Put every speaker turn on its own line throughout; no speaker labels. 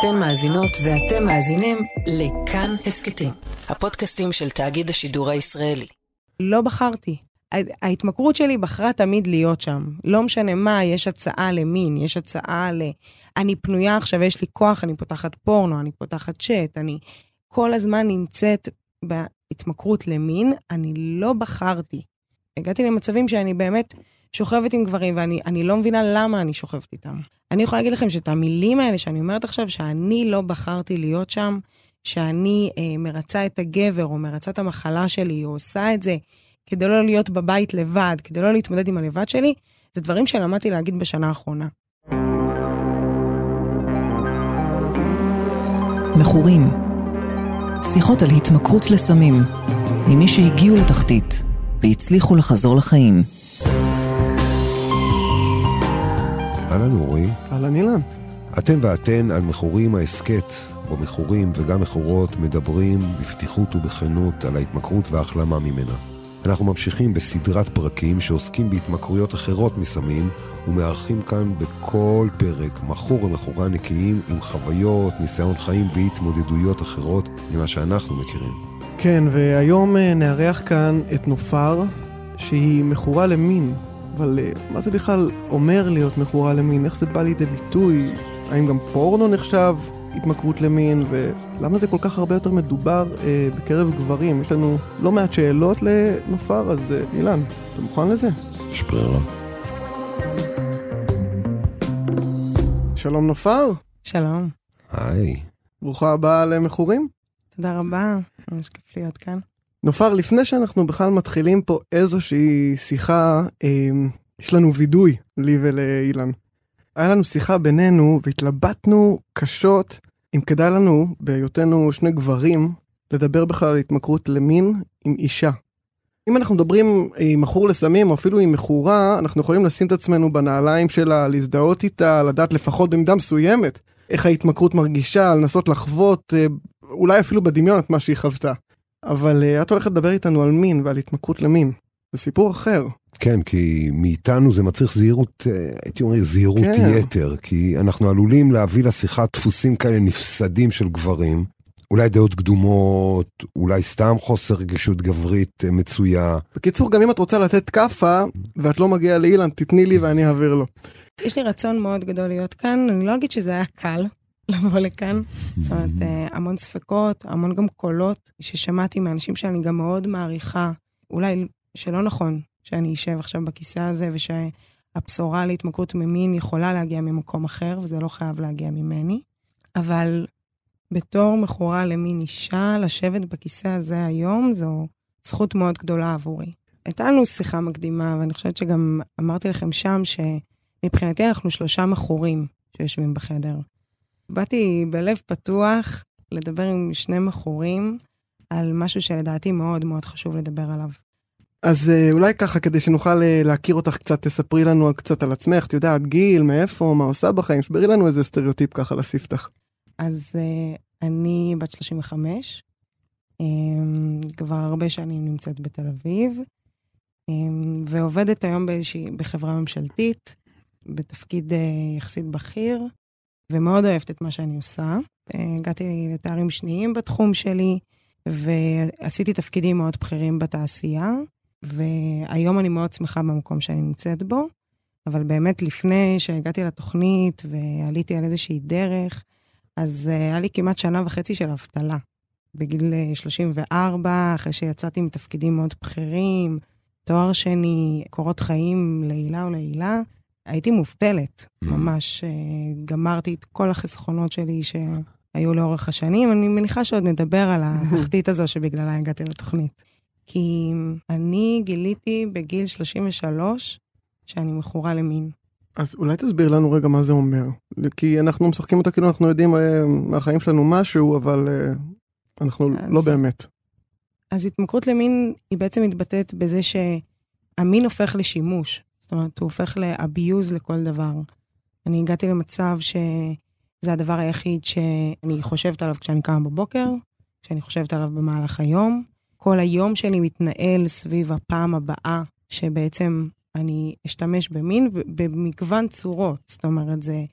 אתן מאזינות ואתם מאזינים לכאן הסכתים, הפודקאסטים של תאגיד השידור הישראלי.
לא בחרתי. ההתמכרות שלי בחרה תמיד להיות שם. לא משנה מה, יש הצעה למין, יש הצעה ל... אני פנויה עכשיו, יש לי כוח, אני פותחת פורנו, אני פותחת צ'אט, אני כל הזמן נמצאת בהתמכרות למין, אני לא בחרתי. הגעתי למצבים שאני באמת שוכבת עם גברים, ואני לא מבינה למה אני שוכבת איתם. אני יכולה להגיד לכם שאת המילים האלה שאני אומרת עכשיו, שאני לא בחרתי להיות שם, שאני אה, מרצה את הגבר, או מרצה את המחלה שלי, או עושה את זה כדי לא להיות בבית לבד, כדי לא להתמודד עם הלבד שלי, זה דברים שלמדתי להגיד בשנה האחרונה.
מכורים שיחות על התמכרות לסמים, עם מי שהגיעו לתחתית והצליחו לחזור לחיים.
אהלן אורי.
אהלן אילן.
אתם ואתן על מכורים ההסכת, בו מכורים וגם מכורות מדברים בפתיחות ובכנות על ההתמכרות וההחלמה ממנה. אנחנו ממשיכים בסדרת פרקים שעוסקים בהתמכרויות אחרות מסמים ומארחים כאן בכל פרק מכור ומכורה נקיים עם חוויות, ניסיון חיים והתמודדויות אחרות ממה שאנחנו מכירים.
כן, והיום אה, נארח כאן את נופר, שהיא מכורה למין. אבל אה, מה זה בכלל אומר להיות מכורה למין? איך זה בא לידי ביטוי? האם גם פורנו נחשב התמכרות למין? ולמה זה כל כך הרבה יותר מדובר אה, בקרב גברים? יש לנו לא מעט שאלות לנופר, אז אה, אילן, אתה מוכן לזה?
יש ברירה.
שלום נופר.
שלום.
היי.
ברוכה הבאה למכורים.
תודה רבה, ממש כיף להיות כאן.
נופר, לפני שאנחנו בכלל מתחילים פה איזושהי שיחה, אה, יש לנו וידוי, לי ולאילן. היה לנו שיחה בינינו והתלבטנו קשות אם כדאי לנו, בהיותנו שני גברים, לדבר בכלל על התמכרות למין עם אישה. אם אנחנו מדברים עם מכור לסמים, או אפילו עם מכורה, אנחנו יכולים לשים את עצמנו בנעליים שלה, להזדהות איתה, לדעת לפחות במידה מסוימת איך ההתמכרות מרגישה, לנסות לחוות, אה, אולי אפילו בדמיון את מה שהיא חוותה. אבל uh, את הולכת לדבר איתנו על מין ועל התמכרות למין. זה סיפור אחר.
כן, כי מאיתנו זה מצריך זהירות, אה, הייתי אומר זהירות כן. יתר, כי אנחנו עלולים להביא לשיחה דפוסים כאלה נפסדים של גברים, אולי דעות קדומות, אולי סתם חוסר רגישות גברית אה, מצויה.
בקיצור, גם אם את רוצה לתת כאפה ואת לא מגיעה לאילן, תתני לי ואני אעביר לו.
יש לי רצון מאוד גדול להיות כאן, אני לא אגיד שזה היה קל, לבוא לכאן. זאת אומרת, אה, המון ספקות, המון גם קולות ששמעתי מאנשים שאני גם מאוד מעריכה. אולי שלא נכון שאני אשב עכשיו בכיסא הזה ושהבשורה להתמכרות ממין יכולה להגיע ממקום אחר, וזה לא חייב להגיע ממני. אבל בתור מכורה למין אישה, לשבת בכיסא הזה היום, זו זכות מאוד גדולה עבורי. הייתה לנו שיחה מקדימה, ואני חושבת שגם אמרתי לכם שם שמבחינתי אנחנו שלושה מכורים שיושבים בחדר. באתי בלב פתוח לדבר עם שני מכורים על משהו שלדעתי מאוד מאוד חשוב לדבר עליו.
אז אה, אולי ככה, כדי שנוכל אה, להכיר אותך קצת, תספרי לנו קצת על עצמך, את יודעת, גיל, מאיפה, מה עושה בחיים, שברי לנו איזה סטריאוטיפ ככה לספתח.
אז uh, אני בת 35, um, כבר הרבה שנים נמצאת בתל אביב, um, ועובדת היום באיזושהי, בחברה ממשלתית, בתפקיד יחסית בכיר. ומאוד אוהבת את מה שאני עושה. הגעתי לתארים שניים בתחום שלי, ועשיתי תפקידים מאוד בכירים בתעשייה, והיום אני מאוד שמחה במקום שאני נמצאת בו, אבל באמת לפני שהגעתי לתוכנית ועליתי על איזושהי דרך, אז היה לי כמעט שנה וחצי של אבטלה. בגיל 34, אחרי שיצאתי מתפקידים מאוד בכירים, תואר שני, קורות חיים לעילה ולעילה, הייתי מובטלת, mm. ממש. אה, גמרתי את כל החסכונות שלי שהיו לאורך השנים. אני מניחה שעוד נדבר על התחתית הזו שבגללה הגעתי לתוכנית. כי אני גיליתי בגיל 33 שאני מכורה למין.
אז אולי תסביר לנו רגע מה זה אומר. כי אנחנו משחקים אותה כאילו אנחנו יודעים אה, מהחיים שלנו משהו, אבל אה, אנחנו אז, לא באמת.
אז התמכרות למין היא בעצם מתבטאת בזה שהמין הופך לשימוש. זאת אומרת, הוא הופך לאביוז לכל דבר. אני הגעתי למצב שזה הדבר היחיד שאני חושבת עליו כשאני קמה בבוקר, כשאני חושבת עליו במהלך היום. כל היום שלי מתנהל סביב הפעם הבאה שבעצם אני אשתמש במין במגוון צורות. זאת אומרת, זה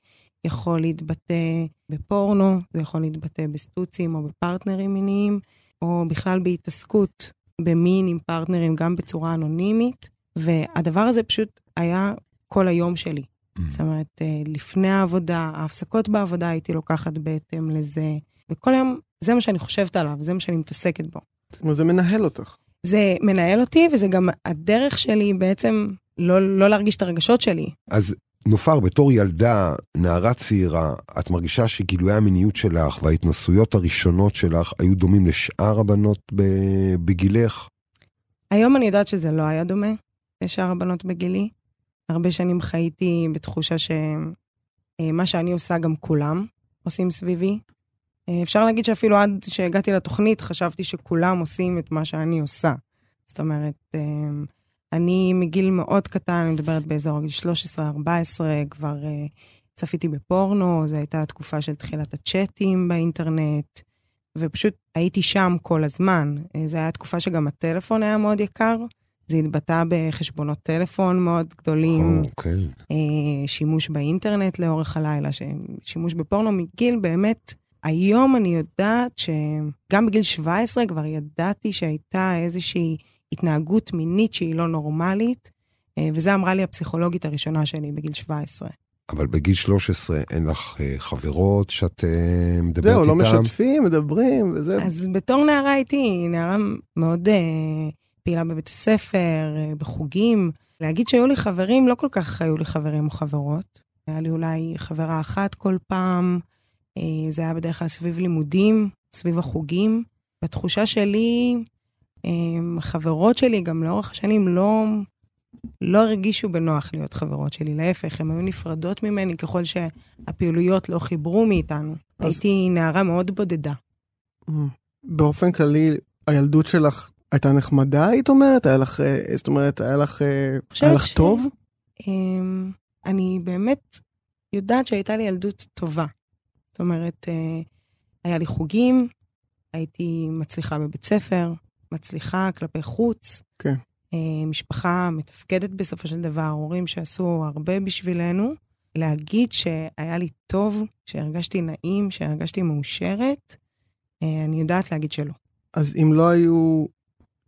יכול להתבטא בפורנו, זה יכול להתבטא בסטוצים או בפרטנרים מיניים, או בכלל בהתעסקות במין עם פרטנרים גם בצורה אנונימית, והדבר הזה פשוט היה כל היום שלי.
Mm.
זאת אומרת, אה, לפני העבודה, ההפסקות בעבודה הייתי לוקחת בהתאם לזה, וכל היום זה מה שאני חושבת עליו, זה מה שאני מתעסקת בו.
אבל זה מנהל אותך.
זה מנהל אותי, וזה גם הדרך שלי בעצם לא, לא להרגיש את הרגשות שלי.
אז נופר, בתור ילדה, נערה צעירה, את מרגישה שגילויי המיניות שלך וההתנסויות הראשונות שלך היו דומים לשאר הבנות בגילך?
היום אני יודעת שזה לא היה דומה לשאר הבנות בגילי. הרבה שנים חייתי בתחושה שמה שאני עושה גם כולם עושים סביבי. אפשר להגיד שאפילו עד שהגעתי לתוכנית חשבתי שכולם עושים את מה שאני עושה. זאת אומרת, אה, אני מגיל מאוד קטן, אני מדברת באזור גיל 13-14, כבר אה, צפיתי בפורנו, זו הייתה התקופה של תחילת הצ'אטים באינטרנט, ופשוט הייתי שם כל הזמן. אה, זו הייתה תקופה שגם הטלפון היה מאוד יקר, זה התבטא בחשבונות טלפון מאוד גדולים,
אוקיי.
אה, שימוש באינטרנט לאורך הלילה, ש- שימוש בפורנו מגיל באמת, היום אני יודעת שגם בגיל 17 כבר ידעתי שהייתה איזושהי התנהגות מינית שהיא לא נורמלית, אה, וזה אמרה לי הפסיכולוגית הראשונה שלי בגיל 17.
אבל בגיל 13 אין לך אה, חברות שאת מדברת
זהו,
איתן?
לא משתפים, מדברים, וזה...
אז בתור נערה הייתי נערה מאוד פעילה בבית הספר, אה, בחוגים. להגיד שהיו לי חברים, לא כל כך היו לי חברים או חברות. היה לי אולי חברה אחת כל פעם, אה, זה היה בדרך כלל סביב לימודים, סביב החוגים. בתחושה שלי, אה, חברות שלי גם לאורך השנים לא, לא הרגישו בנוח להיות חברות שלי, להפך, הן היו נפרדות ממני ככל שהפעילויות לא חיברו מאיתנו.
אז-
הייתי נערה מאוד בודדה.
באופן כללי, הילדות שלך הייתה נחמדה, היית אומרת? היה לך, אה, זאת אומרת, היה לך, אה, היה לך
ש-
טוב?
אמ, אני באמת יודעת שהייתה לי ילדות טובה. זאת אומרת, אה, היה לי חוגים, הייתי מצליחה בבית ספר, מצליחה כלפי חוץ.
כן.
משפחה מתפקדת בסופו של דבר, הורים שעשו הרבה בשבילנו. להגיד שהיה לי טוב, שהרגשתי נעים, שהרגשתי מאושרת, אני יודעת להגיד שלא.
אז אם לא היו,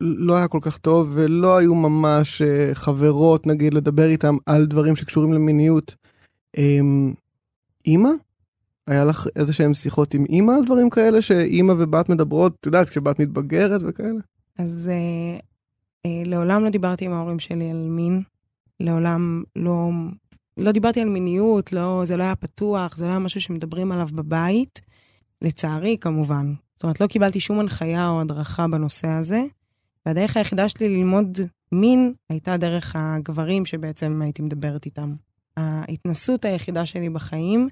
לא היה כל כך טוב, ולא היו ממש אה, חברות, נגיד, לדבר איתם על דברים שקשורים למיניות, אמ, אימא? היה לך איזה שהם שיחות עם אימא על דברים כאלה, שאימא ובת מדברות, את יודעת, כשבת מתבגרת וכאלה?
אז אה, אה, לעולם לא דיברתי עם ההורים שלי על מין. לעולם לא, לא דיברתי על מיניות, לא, זה לא היה פתוח, זה לא היה משהו שמדברים עליו בבית. לצערי, כמובן. זאת אומרת, לא קיבלתי שום הנחיה או הדרכה בנושא הזה, והדרך היחידה שלי ללמוד מין הייתה דרך הגברים שבעצם הייתי מדברת איתם. ההתנסות היחידה שלי בחיים,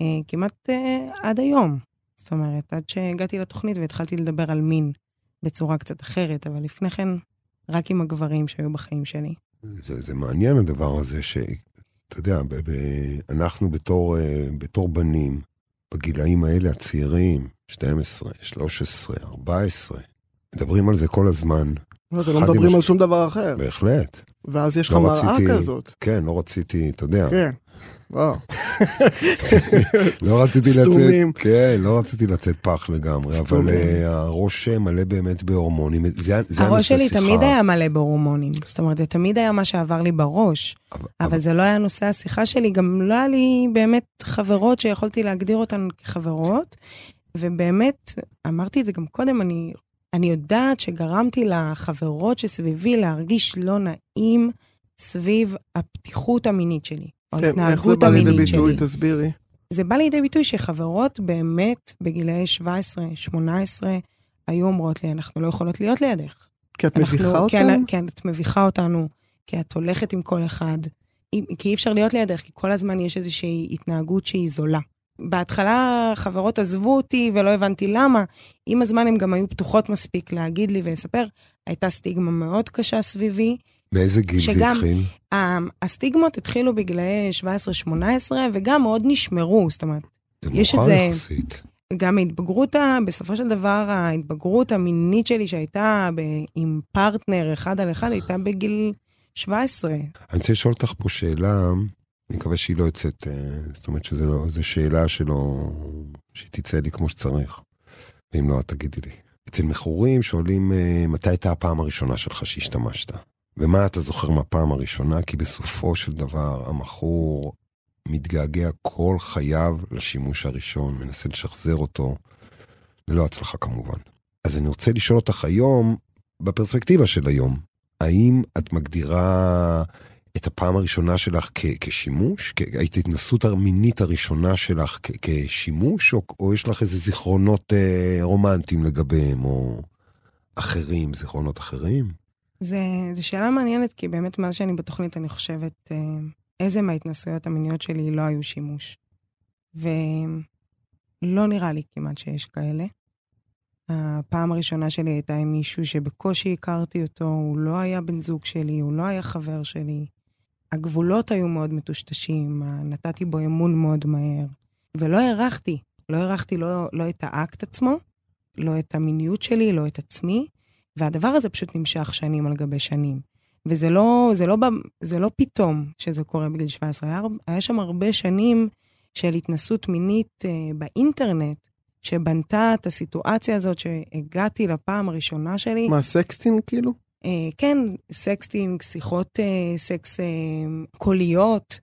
אה, כמעט אה, עד היום. זאת אומרת, עד שהגעתי לתוכנית והתחלתי לדבר על מין. בצורה קצת אחרת, אבל לפני כן, רק עם הגברים שהיו בחיים שלי.
זה, זה מעניין הדבר הזה, שאתה יודע, ב, ב, אנחנו בתור, אה, בתור בנים, בגילאים האלה הצעירים, 12, 13, 14, מדברים על זה כל הזמן,
לא, אתם לא מדברים על שום דבר אחר.
בהחלט.
ואז יש לך
לא
מראה
רציתי-
כזאת.
כן, לא רציתי, אתה יודע,
כן. וואו.
לא רציתי לצאת. כן, לא רציתי לצאת פח לגמרי, אבל uh, הראש מלא באמת בהורמונים, זה, זה
הראש
הנושא
שלי
שיחה.
תמיד היה מלא בהורמונים. זאת אומרת, זה תמיד היה מה שעבר לי בראש.
אבל,
אבל זה לא היה נושא השיחה שלי, גם לא היה לי באמת חברות שיכולתי להגדיר אותן כחברות. ובאמת, אמרתי את זה גם קודם, אני, אני יודעת שגרמתי לחברות שסביבי להרגיש לא נעים סביב הפתיחות המינית שלי, או
כן, איך זה
ההתנהגות
בא לידי
המינית
ביטוי?
שלי.
תסבירי.
זה בא לידי ביטוי שחברות באמת בגילאי 17, 18, היו אומרות לי, אנחנו לא יכולות להיות לידך.
כי את
אנחנו-
מביכה
כן,
אותם?
כן, את מביכה אותנו, כי את הולכת עם כל אחד, כי אי אפשר להיות לידך, כי כל הזמן יש איזושהי התנהגות שהיא זולה. בהתחלה חברות עזבו אותי ולא הבנתי למה. עם הזמן הן גם היו פתוחות מספיק להגיד לי ולספר. הייתה סטיגמה מאוד קשה סביבי.
באיזה גיל זה
שגם-
התחיל?
ה- הסטיגמות התחילו בגילאי 17-18 וגם מאוד נשמרו, זאת אומרת,
זה
יש את
מאוחר
זה-
יחסית.
גם ההתבגרות, בסופו של דבר, ההתבגרות המינית שלי שהייתה ב, עם פרטנר אחד על אחד, הייתה בגיל 17.
אני רוצה לשאול אותך פה שאלה, אני מקווה שהיא לא יוצאת, אה, זאת אומרת שזו לא, שאלה שלא, שהיא תצא לי כמו שצריך. ואם לא, את תגידי לי. אצל מכורים שואלים אה, מתי הייתה הפעם הראשונה שלך שהשתמשת. ומה אתה זוכר מהפעם הראשונה? כי בסופו של דבר המכור מתגעגע כל חייו לשימוש הראשון, מנסה לשחזר אותו, ללא הצלחה כמובן. אז אני רוצה לשאול אותך היום, בפרספקטיבה של היום, האם את מגדירה את הפעם הראשונה שלך כ- כשימוש? את ההתנסות המינית הראשונה שלך כ- כשימוש, או, או יש לך איזה זיכרונות אה, רומנטיים לגביהם, או אחרים, זיכרונות אחרים?
זו שאלה מעניינת, כי באמת מאז שאני בתוכנית, אני חושבת אה, איזה מההתנסויות המיניות שלי לא היו שימוש. ולא נראה לי כמעט שיש כאלה. הפעם הראשונה שלי הייתה עם מישהו שבקושי הכרתי אותו, הוא לא היה בן זוג שלי, הוא לא היה חבר שלי. הגבולות היו מאוד מטושטשים, נתתי בו אמון מאוד מהר, ולא הערכתי. לא הערכתי לא, לא את האקט עצמו, לא את המיניות שלי, לא את עצמי, והדבר הזה פשוט נמשך שנים על גבי שנים. וזה לא, זה לא, זה לא פתאום שזה קורה בגיל 17, היה, היה שם הרבה שנים של התנסות מינית אה, באינטרנט, שבנתה את הסיטואציה הזאת שהגעתי לפעם הראשונה שלי.
מה, סקסטינג כאילו?
אה, כן, סקסטינג, שיחות אה, סקס אה, קוליות,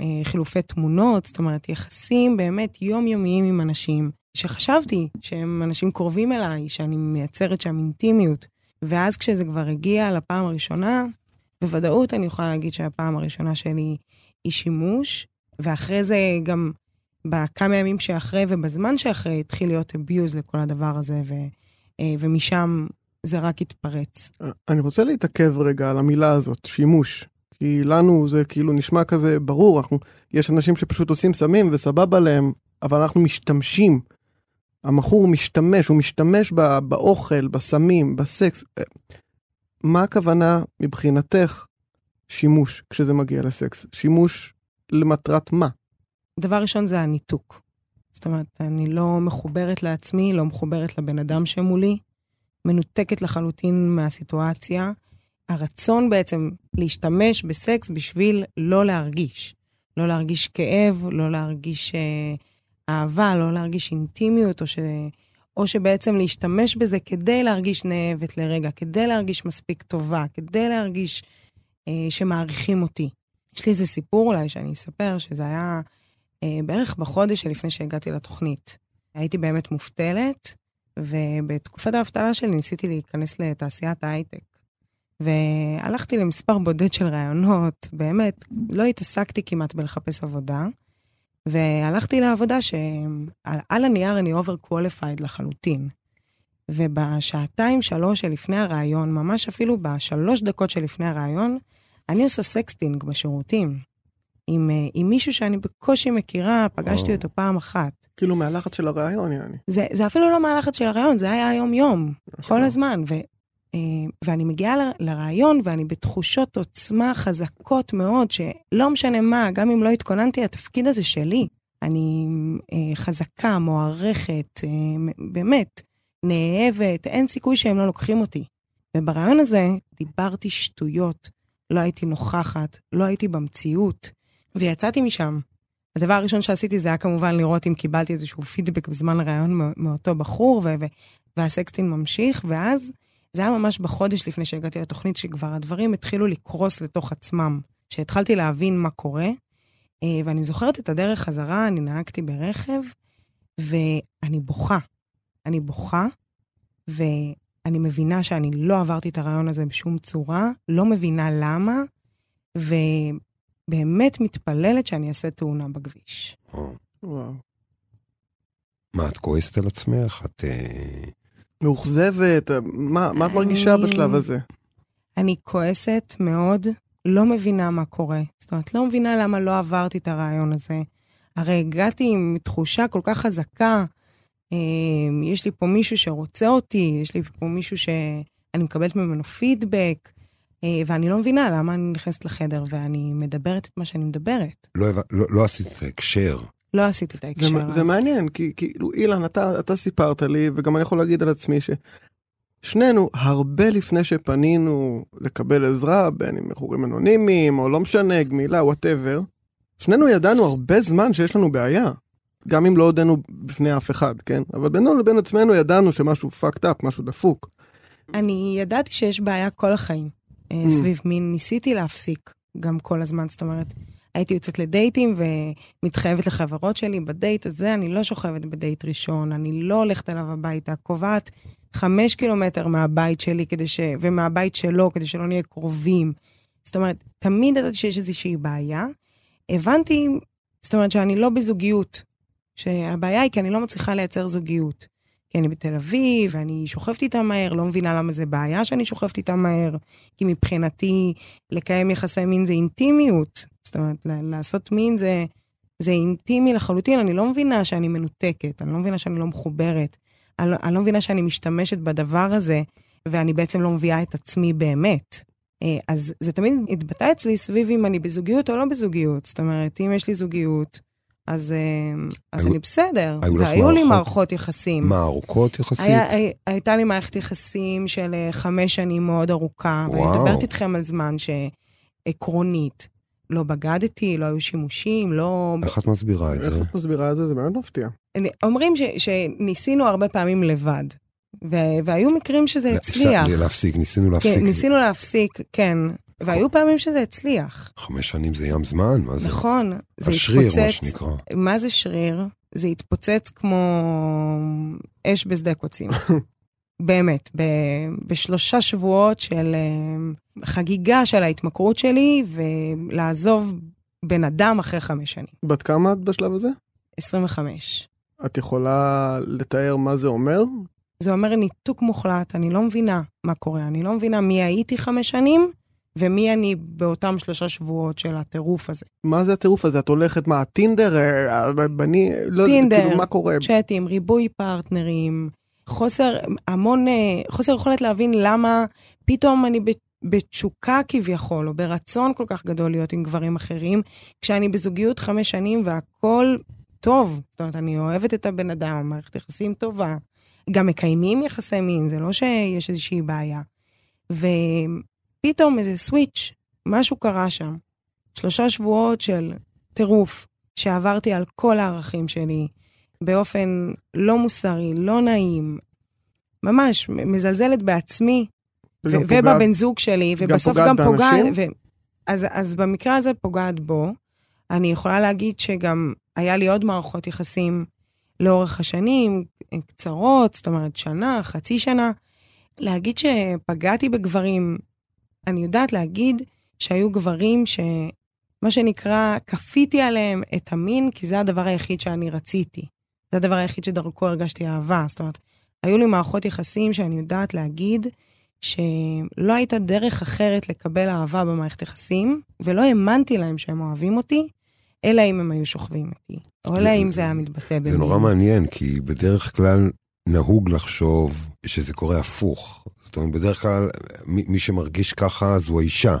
אה, חילופי תמונות, זאת אומרת, יחסים באמת יומיומיים עם אנשים, שחשבתי שהם אנשים קרובים אליי, שאני מייצרת שם אינטימיות. ואז כשזה כבר הגיע לפעם הראשונה, בוודאות אני יכולה להגיד שהפעם הראשונה שלי היא שימוש, ואחרי זה גם בכמה ימים שאחרי ובזמן שאחרי התחיל להיות abuse לכל הדבר הזה, ו, אה, ומשם זה רק התפרץ.
אני רוצה להתעכב רגע על המילה הזאת, שימוש. כי לנו זה כאילו נשמע כזה ברור, אנחנו, יש אנשים שפשוט עושים סמים וסבבה להם, אבל אנחנו משתמשים. המכור משתמש, הוא משתמש בא, באוכל, בסמים, בסקס. מה הכוונה מבחינתך שימוש כשזה מגיע לסקס? שימוש למטרת מה?
דבר ראשון זה הניתוק. זאת אומרת, אני לא מחוברת לעצמי, לא מחוברת לבן אדם שמולי, מנותקת לחלוטין מהסיטואציה. הרצון בעצם להשתמש בסקס בשביל לא להרגיש. לא להרגיש כאב, לא להרגיש אה, אהבה, לא להרגיש אינטימיות, או, ש... או שבעצם להשתמש בזה כדי להרגיש נאבת לרגע, כדי להרגיש מספיק טובה, כדי להרגיש אה, שמעריכים אותי. יש לי איזה סיפור אולי שאני אספר, שזה היה אה, בערך בחודש שלפני שהגעתי לתוכנית. הייתי באמת מובטלת, ובתקופת האבטלה שלי ניסיתי להיכנס לתעשיית ההייטק. והלכתי למספר בודד של ראיונות, באמת, לא התעסקתי כמעט בלחפש עבודה, והלכתי לעבודה שעל הנייר אני qualified לחלוטין. ובשעתיים, שלוש שלפני הראיון, ממש אפילו בשלוש דקות שלפני הראיון, אני עושה סקסטינג בשירותים. עם, אה, עם מישהו שאני בקושי מכירה, פגשתי אותו פעם אחת.
כאילו מהלחץ של הראיון, יעני.
זה, זה אפילו לא מהלחץ של הראיון, זה היה יום-יום, כל הזמן. ו, אה, ואני מגיעה ל, לראיון ואני בתחושות עוצמה חזקות מאוד, שלא משנה מה, גם אם לא התכוננתי, התפקיד הזה שלי. אני אה, חזקה, מוערכת, באמת, נאהבת, אין סיכוי שהם לא לוקחים אותי. ובראיון הזה דיברתי שטויות, לא הייתי נוכחת, לא הייתי במציאות. ויצאתי משם. הדבר הראשון שעשיתי זה היה כמובן לראות אם קיבלתי איזשהו פידבק בזמן הראיון מאותו בחור, ו- ו- והסקסטין ממשיך, ואז זה היה ממש בחודש לפני שהגעתי לתוכנית, שכבר הדברים התחילו לקרוס לתוך עצמם, שהתחלתי להבין מה קורה. אה, ואני זוכרת את הדרך חזרה, אני נהגתי ברכב, ואני בוכה. אני בוכה, ואני מבינה שאני לא עברתי את הרעיון הזה בשום צורה, לא מבינה למה, ו... באמת מתפללת שאני אעשה תאונה בכביש.
וואו.
מה, את כועסת על עצמך? את... אה,
מאוכזבת? מה, מה את מרגישה בשלב הזה?
אני כועסת מאוד, לא מבינה מה קורה. זאת אומרת, לא מבינה למה לא עברתי את הרעיון הזה. הרי הגעתי עם תחושה כל כך חזקה, אה, יש לי פה מישהו שרוצה אותי, יש לי פה מישהו שאני מקבלת ממנו פידבק, אה, ואני לא מבינה למה אני נכנסת לחדר ואני מדברת את מה שאני מדברת.
לא, לא, לא עשית את ההקשר.
לא עשיתי את ההקשר.
זה, אז... זה מעניין, כי כאילו, אילן, אתה, אתה סיפרת לי, וגם אני יכול להגיד על עצמי ששנינו, הרבה לפני שפנינו לקבל עזרה, בין אם מכורים אנונימיים, או לא משנה, גמילה, whatever, שנינו ידענו הרבה זמן שיש לנו בעיה. גם אם לא הודינו בפני אף אחד, כן? אבל בינינו לבין עצמנו ידענו שמשהו fucked up, משהו דפוק.
אני ידעתי שיש בעיה כל החיים אה,
Mm.
סביב מין, ניסיתי להפסיק גם כל הזמן, זאת אומרת, הייתי יוצאת לדייטים ומתחייבת לחברות שלי, בדייט הזה אני לא שוכבת בדייט ראשון, אני לא הולכת אליו הביתה, קובעת חמש קילומטר מהבית שלי כדי ש... ומהבית שלו, כדי שלא נהיה קרובים. זאת אומרת, תמיד ידעתי שיש איזושהי בעיה. הבנתי, זאת אומרת שאני לא בזוגיות, שהבעיה היא כי אני לא מצליחה לייצר זוגיות. כי אני בתל אביב, ואני שוכבת איתה מהר, לא מבינה למה זה בעיה שאני שוכבת איתה מהר, כי מבחינתי לקיים יחסי מין זה אינטימיות. זאת אומרת, לעשות מין זה, זה אינטימי לחלוטין, אני לא מבינה שאני מנותקת, אני לא מבינה שאני לא מחוברת, אני לא, אני לא מבינה שאני משתמשת בדבר הזה, ואני בעצם לא מביאה את עצמי באמת. אה, אז זה תמיד התבטא אצלי סביב אם אני בזוגיות או לא בזוגיות. זאת אומרת, אם יש לי זוגיות, אז, אה, אז
היו-
אני בסדר.
היו לך
והיו לי
מערכות-
מערכות יחסים.
מה, ארוכות יחסית?
היה, הי- הייתה לי מערכת יחסים של אה, חמש שנים מאוד ארוכה, ואני
וואו.
מדברת איתכם על זמן שעקרונית, לא בגדתי, לא היו שימושים, לא...
איך את מסבירה את
איך
זה?
את מסבירה את זה? זה באמת מפתיע.
אני- אומרים ש, שניסינו הרבה פעמים לבד, ו, והיו מקרים שזה הצליח.
להפסיק, ניסינו להפסיק.
כן, ניסינו להפסיק, כן, והיו פעמים שזה הצליח.
חמש שנים זה ים זמן, מה זה?
נכון, זה
השריר, מה
התפוצץ.
שנקרא.
מה זה שריר? זה התפוצץ כמו אש בשדה קוצים. באמת, ב- בשלושה שבועות של אה, חגיגה של ההתמכרות שלי, ולעזוב בן אדם אחרי חמש שנים.
בת כמה את בשלב הזה?
25.
את יכולה לתאר מה זה אומר?
זה אומר ניתוק מוחלט, אני לא מבינה מה קורה, אני לא מבינה מי הייתי חמש שנים, ומי אני באותם שלושה שבועות של הטירוף הזה.
מה זה הטירוף הזה? את הולכת, מה, טינדר? אה, בני... לא,
טינדר,
כאילו, מה קורה?
צ'אטים, ריבוי פרטנרים, חוסר, המון, אה, חוסר יכולת להבין למה פתאום אני ב- בתשוקה כביכול, או ברצון כל כך גדול להיות עם גברים אחרים, כשאני בזוגיות חמש שנים והכל טוב. זאת אומרת, אני אוהבת את הבן אדם, המערכת יחסים טובה. גם מקיימים יחסי מין, זה לא שיש איזושהי בעיה. ופתאום איזה סוויץ', משהו קרה שם. שלושה שבועות של טירוף, שעברתי על כל הערכים שלי, באופן לא מוסרי, לא נעים, ממש מזלזלת בעצמי
וגם
ו-
פוגעת-
ובבן זוג שלי,
גם
ובסוף
פוגעת
גם פוגעת...
באנשים?
ו- אז, אז במקרה הזה פוגעת בו. אני יכולה להגיד שגם היה לי עוד מערכות יחסים לאורך השנים, קצרות, זאת אומרת שנה, חצי שנה. להגיד שפגעתי בגברים, אני יודעת להגיד שהיו גברים ש... מה שנקרא, כפיתי עליהם את המין, כי זה הדבר היחיד שאני רציתי. זה הדבר היחיד שדרכו הרגשתי אהבה. זאת אומרת, היו לי מערכות יחסים שאני יודעת להגיד שלא הייתה דרך אחרת לקבל אהבה במערכת יחסים, ולא האמנתי להם שהם אוהבים אותי, אלא אם הם היו שוכבים איתי. או אלא אם זה היה מתבטא במין.
זה נורא מעניין, כי בדרך כלל נהוג לחשוב שזה קורה הפוך. זאת אומרת, בדרך כלל מי, מי שמרגיש ככה זו האישה.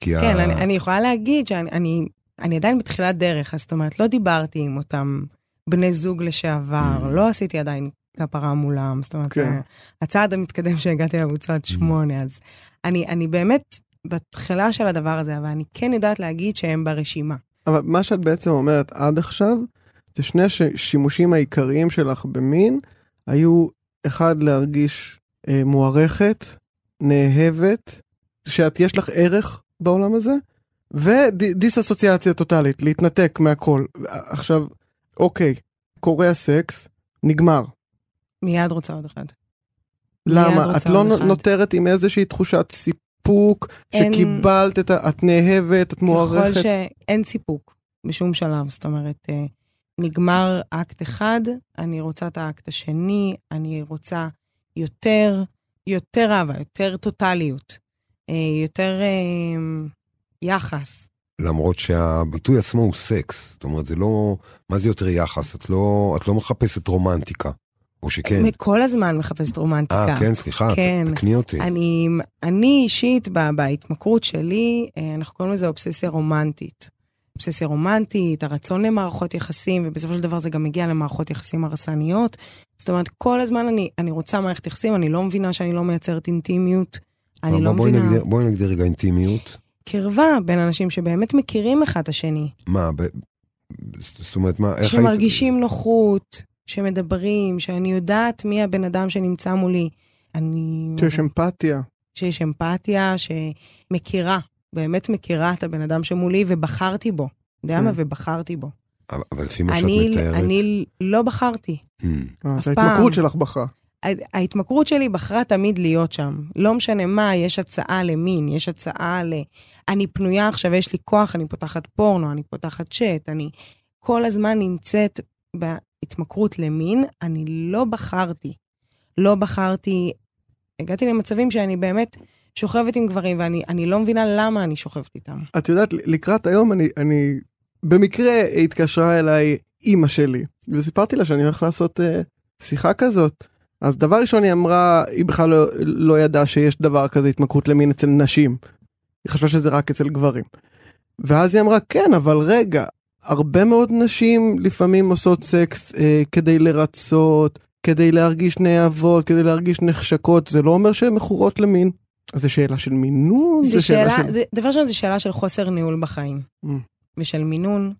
כי
כן,
ה...
אני, אני יכולה להגיד שאני אני, אני עדיין בתחילת דרך, אז זאת אומרת, לא דיברתי עם אותם בני זוג לשעבר,
Mm.
לא עשיתי עדיין כפרה מולם, זאת אומרת,
כן.
הצעד המתקדם שהגעתי אליו הוא צעד שמונה, אז אני, אני באמת בתחילה של הדבר הזה, אבל אני כן יודעת להגיד שהם ברשימה.
אבל מה שאת בעצם אומרת עד עכשיו, זה שני השימושים העיקריים שלך במין, היו אחד להרגיש מוערכת, נאהבת, שאת יש לך ערך בעולם הזה, ודיסאסוציאציה טוטאלית, להתנתק מהכל. עכשיו, אוקיי, קורה הסקס, נגמר.
מיד רוצה עוד אחד.
למה? את לא. נותרת עם איזושהי תחושת סיפוק,
אין-
שקיבלת את ה... את נאהבת, את מוערכת.
ככל שאין סיפוק בשום שלב, זאת אומרת, אה, נגמר אקט אחד, אני רוצה את האקט השני, אני רוצה יותר, יותר אהבה, יותר טוטליות, אה, יותר אה, יחס.
למרות שהביטוי עצמו הוא סקס. זאת אומרת, זה לא... מה זה יותר יחס? את לא, את לא מחפשת רומנטיקה. או שכן.
כל הזמן מחפשת רומנטיקה.
אה, כן, סליחה,
כן.
תקני אותי.
אני, אני אישית, בהתמכרות שלי, אה, אנחנו קוראים לזה אובססיה רומנטית. אובססיה רומנטית, הרצון למערכות יחסים, ובסופו של דבר זה גם מגיע למערכות יחסים הרסניות. זאת אומרת, כל הזמן אני, אני רוצה מערכת יחסים, אני לא מבינה שאני לא מייצרת אינטימיות. אני לא
בואי
מבינה...
נגדיר, בואי נגדיר רגע אינטימיות.
קרבה בין אנשים שבאמת מכירים אחד את השני.
מה, ב... זאת אומרת, מה, איך
שמרגישים נוחות, שמדברים, שאני יודעת מי הבן אדם שנמצא מולי. אני...
שיש אמפתיה.
שיש אמפתיה, שמכירה, באמת מכירה את הבן אדם שמולי, ובחרתי בו. יודע מה?
כן.
ובחרתי בו.
אבל לפי מה שאת
אני,
מתארת...
אני לא בחרתי.
Mm.
אה,
אף
אז
פעם.
ההתמכרות שלך בחרה.
ההתמכרות שלי בחרה תמיד להיות שם. לא משנה מה, יש הצעה למין, יש הצעה ל... אני פנויה עכשיו, יש לי כוח, אני פותחת פורנו, אני פותחת צ'אט, אני כל הזמן נמצאת בהתמכרות למין, אני לא בחרתי. לא בחרתי, הגעתי למצבים שאני באמת שוכבת עם גברים, ואני אני לא מבינה למה אני שוכבת איתם.
את יודעת, לקראת היום אני, אני במקרה התקשרה אליי אימא שלי, וסיפרתי לה שאני הולך לעשות אה, שיחה כזאת. אז דבר ראשון היא אמרה, היא בכלל לא, לא ידעה שיש דבר כזה התמכרות למין אצל נשים. היא חשבה שזה רק אצל גברים. ואז היא אמרה, כן, אבל רגע, הרבה מאוד נשים לפעמים עושות סקס אה, כדי לרצות, כדי להרגיש נאהבות, כדי להרגיש נחשקות, זה לא אומר שהן מכורות למין. אז זה שאלה של מינון,
זה שאלה,
של...
זה, דבר ראשון, זו שאלה של חוסר ניהול בחיים.
Mm.
ושל מינון,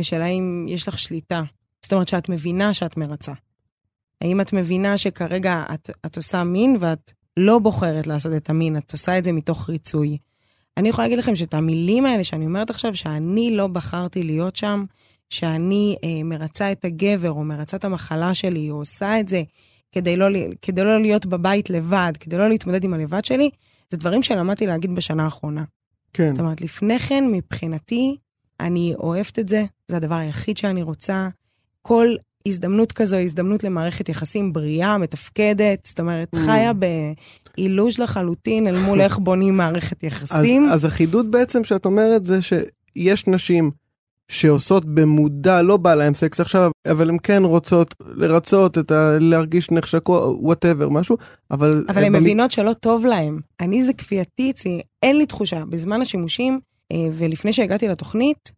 ושל האם יש לך שליטה. זאת אומרת שאת מבינה שאת מרצה. האם את מבינה שכרגע את, את עושה מין ואת לא בוחרת לעשות את המין, את עושה את זה מתוך ריצוי. אני יכולה להגיד לכם שאת המילים האלה שאני אומרת עכשיו, שאני לא בחרתי להיות שם, שאני אה, מרצה את הגבר או מרצה את המחלה שלי, או עושה את זה כדי לא, כדי לא להיות בבית לבד, כדי לא להתמודד עם הלבד שלי, זה דברים שלמדתי להגיד בשנה האחרונה.
כן.
זאת אומרת, לפני כן, מבחינתי, אני אוהבת את זה, זה הדבר היחיד שאני רוצה. כל הזדמנות כזו הזדמנות למערכת יחסים בריאה, מתפקדת, זאת אומרת,
Mm.
חיה באילוזיה לחלוטין אל מול איך בונים מערכת
אז,
יחסים.
אז החידוד בעצם שאת אומרת זה שיש נשים שעושות במודע, לא בא להם סקס עכשיו, אבל הן כן רוצות לרצות את ה... להרגיש נחשקות, whatever, משהו, אבל...
אבל הן
במ-
מבינות שלא טוב להן. אני זה כפייתי, זה- אין לי תחושה. בזמן השימושים, אה, ולפני שהגעתי לתוכנית,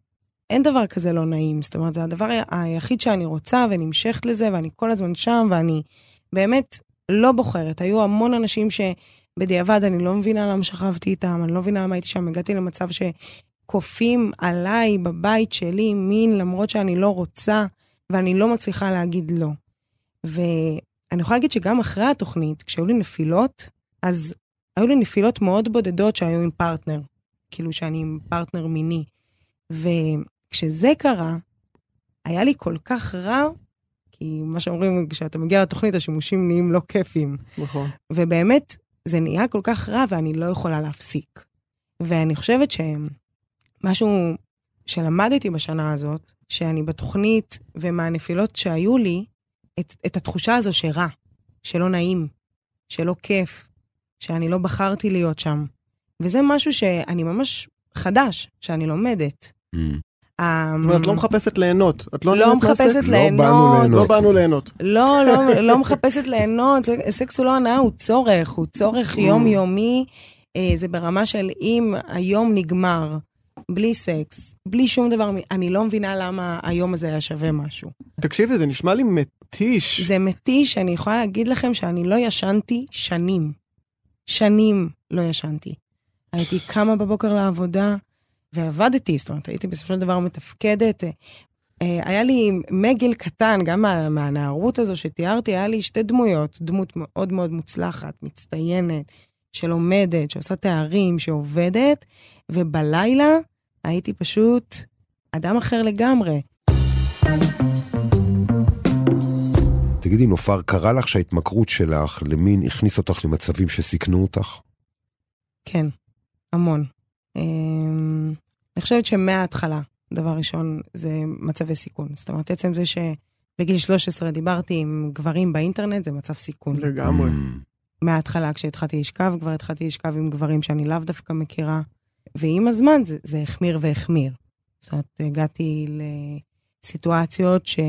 אין דבר כזה לא נעים. זאת אומרת, זה הדבר היחיד שאני רוצה ונמשכת לזה, ואני כל הזמן שם, ואני באמת לא בוחרת. היו המון אנשים שבדיעבד אני לא מבינה למה שכבתי איתם, אני לא מבינה למה הייתי שם. הגעתי למצב שכופים עליי בבית שלי מין, למרות שאני לא רוצה, ואני לא מצליחה להגיד לא. ואני יכולה להגיד שגם אחרי התוכנית, כשהיו לי נפילות, אז היו לי נפילות מאוד בודדות שהיו עם פרטנר. כאילו שאני עם פרטנר מיני. וכשזה קרה, היה לי כל כך רע, כי מה שאומרים, כשאתה מגיע לתוכנית, השימושים נהיים לא כיפים.
נכון.
ובאמת, זה נהיה כל כך רע ואני לא יכולה להפסיק. ואני חושבת שמשהו שלמדתי בשנה הזאת, שאני בתוכנית ומהנפילות שהיו לי, את, את התחושה הזו שרע, שלא נעים, שלא כיף, שאני לא בחרתי להיות שם. וזה משהו שאני ממש חדש, שאני לומדת.
Mm.
זאת אומרת, את לא מחפשת ליהנות. את לא
לא? מחפשת
לא
ליהנות.
באנו ליהנות.
לא באנו ליהנות.
לא, לא, לא מחפשת ליהנות, סקס הוא לא הנאה, הוא צורך, הוא צורך יומיומי. אה, זה ברמה של אם היום נגמר, בלי סקס, בלי שום דבר, אני לא מבינה למה היום הזה היה שווה משהו.
תקשיבי, זה נשמע לי מתיש.
זה מתיש, אני יכולה להגיד לכם שאני לא ישנתי שנים. שנים לא ישנתי. הייתי קמה בבוקר לעבודה ועבדתי, זאת אומרת, הייתי בסופו של דבר מתפקדת. אה, אה, היה לי מגיל קטן, גם מה, מהנערות הזו שתיארתי, היה לי שתי דמויות, דמות מאוד מאוד מוצלחת, מצטיינת, שלומדת, שעושה תארים, שעובדת, ובלילה הייתי פשוט אדם אחר לגמרי.
תגידי, נופר, קרה לך שההתמכרות שלך למין הכניס אותך למצבים שסיכנו אותך?
כן, המון. אמ, אני חושבת שמההתחלה, דבר ראשון, זה מצבי סיכון. זאת אומרת, עצם זה שבגיל 13 דיברתי עם גברים באינטרנט, זה מצב סיכון.
לגמרי.
Mm.
מההתחלה, כשהתחלתי לשכב, כבר התחלתי לשכב עם גברים שאני לאו דווקא מכירה, ועם הזמן זה, זה החמיר והחמיר. זאת אומרת, הגעתי לסיטואציות ש...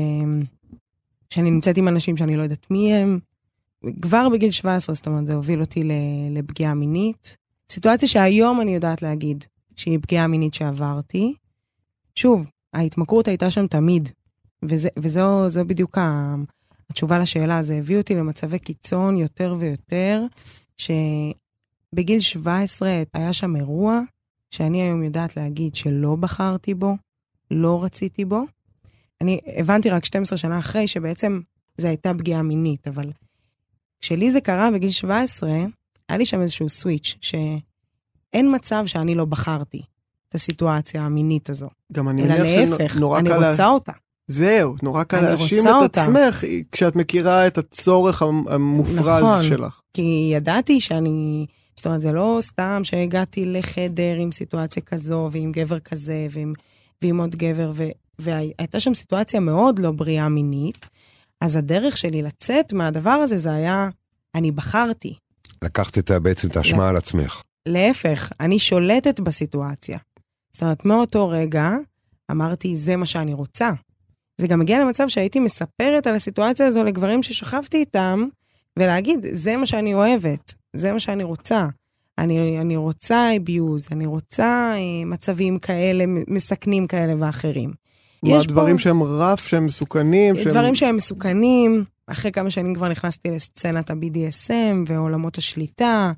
שאני נמצאת עם אנשים שאני לא יודעת מי הם, כבר בגיל 17, זאת אומרת, זה הוביל אותי. לפגיעה מינית. סיטואציה שהיום אני יודעת להגיד שהיא פגיעה מינית שעברתי. שוב, ההתמכרות הייתה שם תמיד, וזה, וזו זו בדיוק. התשובה לשאלה, זה הביא אותי למצבי קיצון יותר ויותר, שבגיל 17 היה שם אירוע שאני היום יודעת להגיד שלא בחרתי בו, לא רציתי בו. אני הבנתי רק 12 שנה אחרי שבעצם זו הייתה פגיעה מינית, אבל כשלי זה קרה בגיל 17, היה לי שם איזשהו סוויץ', שאין מצב שאני לא בחרתי את הסיטואציה המינית הזו.
גם אני
אלא
מניח
להפך,
שנורא
אני
קל... לה-
רוצה אותה.
זהו, נורא קל
אני
להאשים את
אותה.
עצמך כשאת מכירה את הצורך המ- המופרז
נכון.
שלך.
כי ידעתי שאני, זאת אומרת, זה לא סתם שהגעתי לחדר עם סיטואציה כזו, ועם גבר כזה, ועם, ועם עוד גבר, ו, והייתה שם סיטואציה מאוד לא בריאה מינית, אז הדרך שלי לצאת מהדבר הזה, זה היה, אני בחרתי.
לקחת את, בעצם את האשמה על עצמך.
להפך, אני שולטת בסיטואציה. זאת אומרת, מאותו רגע אמרתי, זה מה שאני רוצה. זה גם הגיע למצב שהייתי מספרת על הסיטואציה הזו לגברים ששכבתי איתם, ולהגיד, זה מה שאני אוהבת, זה מה שאני רוצה. אני, אני רוצה abuse, אני רוצה אה, מצבים כאלה, מסכנים כאלה ואחרים.
מה
יש
דברים
פה-
שהם רף, שהם מסוכנים, שהם...
דברים שהם מסוכנים, אחרי כמה שנים כבר נכנסתי לסצנת ה-BDSM ועולמות השליטה,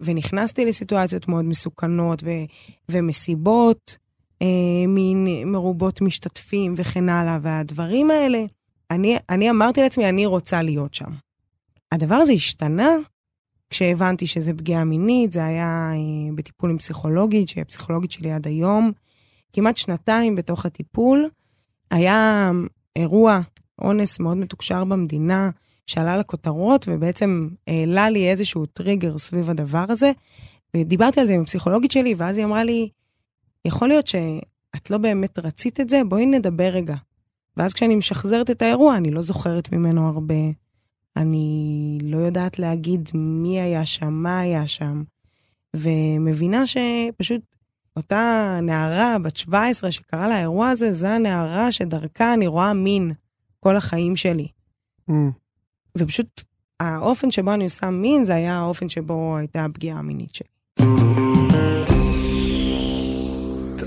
ונכנסתי לסיטואציות מאוד מסוכנות ו- ומסיבות אה, מין מרובות משתתפים וכן הלאה, והדברים האלה, אני, אני אמרתי לעצמי, אני רוצה להיות שם. הדבר הזה השתנה כשהבנתי שזה פגיעה מינית, זה היה אה, בטיפול עם פסיכולוגית, שהיא הפסיכולוגית שלי עד היום. כמעט שנתיים בתוך הטיפול, היה אירוע אונס מאוד מתוקשר במדינה, שעלה לכותרות ובעצם העלה לי איזשהו טריגר סביב הדבר הזה. ודיברתי על זה עם הפסיכולוגית שלי, ואז היא אמרה לי, יכול להיות שאת לא באמת רצית את זה, בואי נדבר רגע. ואז כשאני משחזרת את האירוע, אני לא זוכרת ממנו הרבה. אני לא יודעת להגיד מי היה שם, מה היה שם. ומבינה שפשוט אותה נערה בת 17 שקרה לה האירוע הזה, זו הנערה שדרכה אני רואה מין כל החיים שלי.
Mm.
ופשוט האופן שבו אני עושה מין, זה היה האופן שבו הייתה הפגיעה המינית שלי.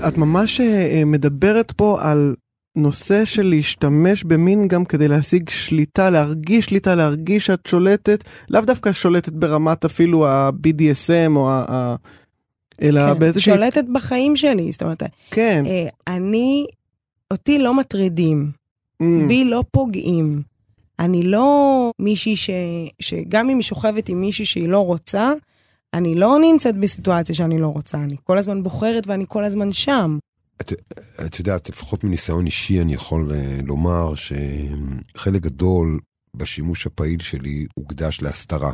את ממש אה, מדברת פה על נושא של להשתמש במין גם כדי להשיג שליטה, להרגיש שליטה, להרגיש שאת שולטת, לאו דווקא שולטת ברמת אפילו ה-BDSM או ה... ה- אלא
כן,
באיזושהי...
שולטת בחיים שלי, זאת אומרת,
כן.
אה, אני, אותי לא מטרידים,
Mm.
בי לא פוגעים. אני לא מישהי ש... שגם אם היא שוכבת עם מישהי שהיא לא רוצה, אני לא נמצאת בסיטואציה שאני לא רוצה, אני כל הזמן בוחרת ואני כל הזמן שם.
את יודעת, לפחות מניסיון אישי אני יכול אה, לומר שחלק גדול בשימוש הפעיל שלי הוקדש להסתרה.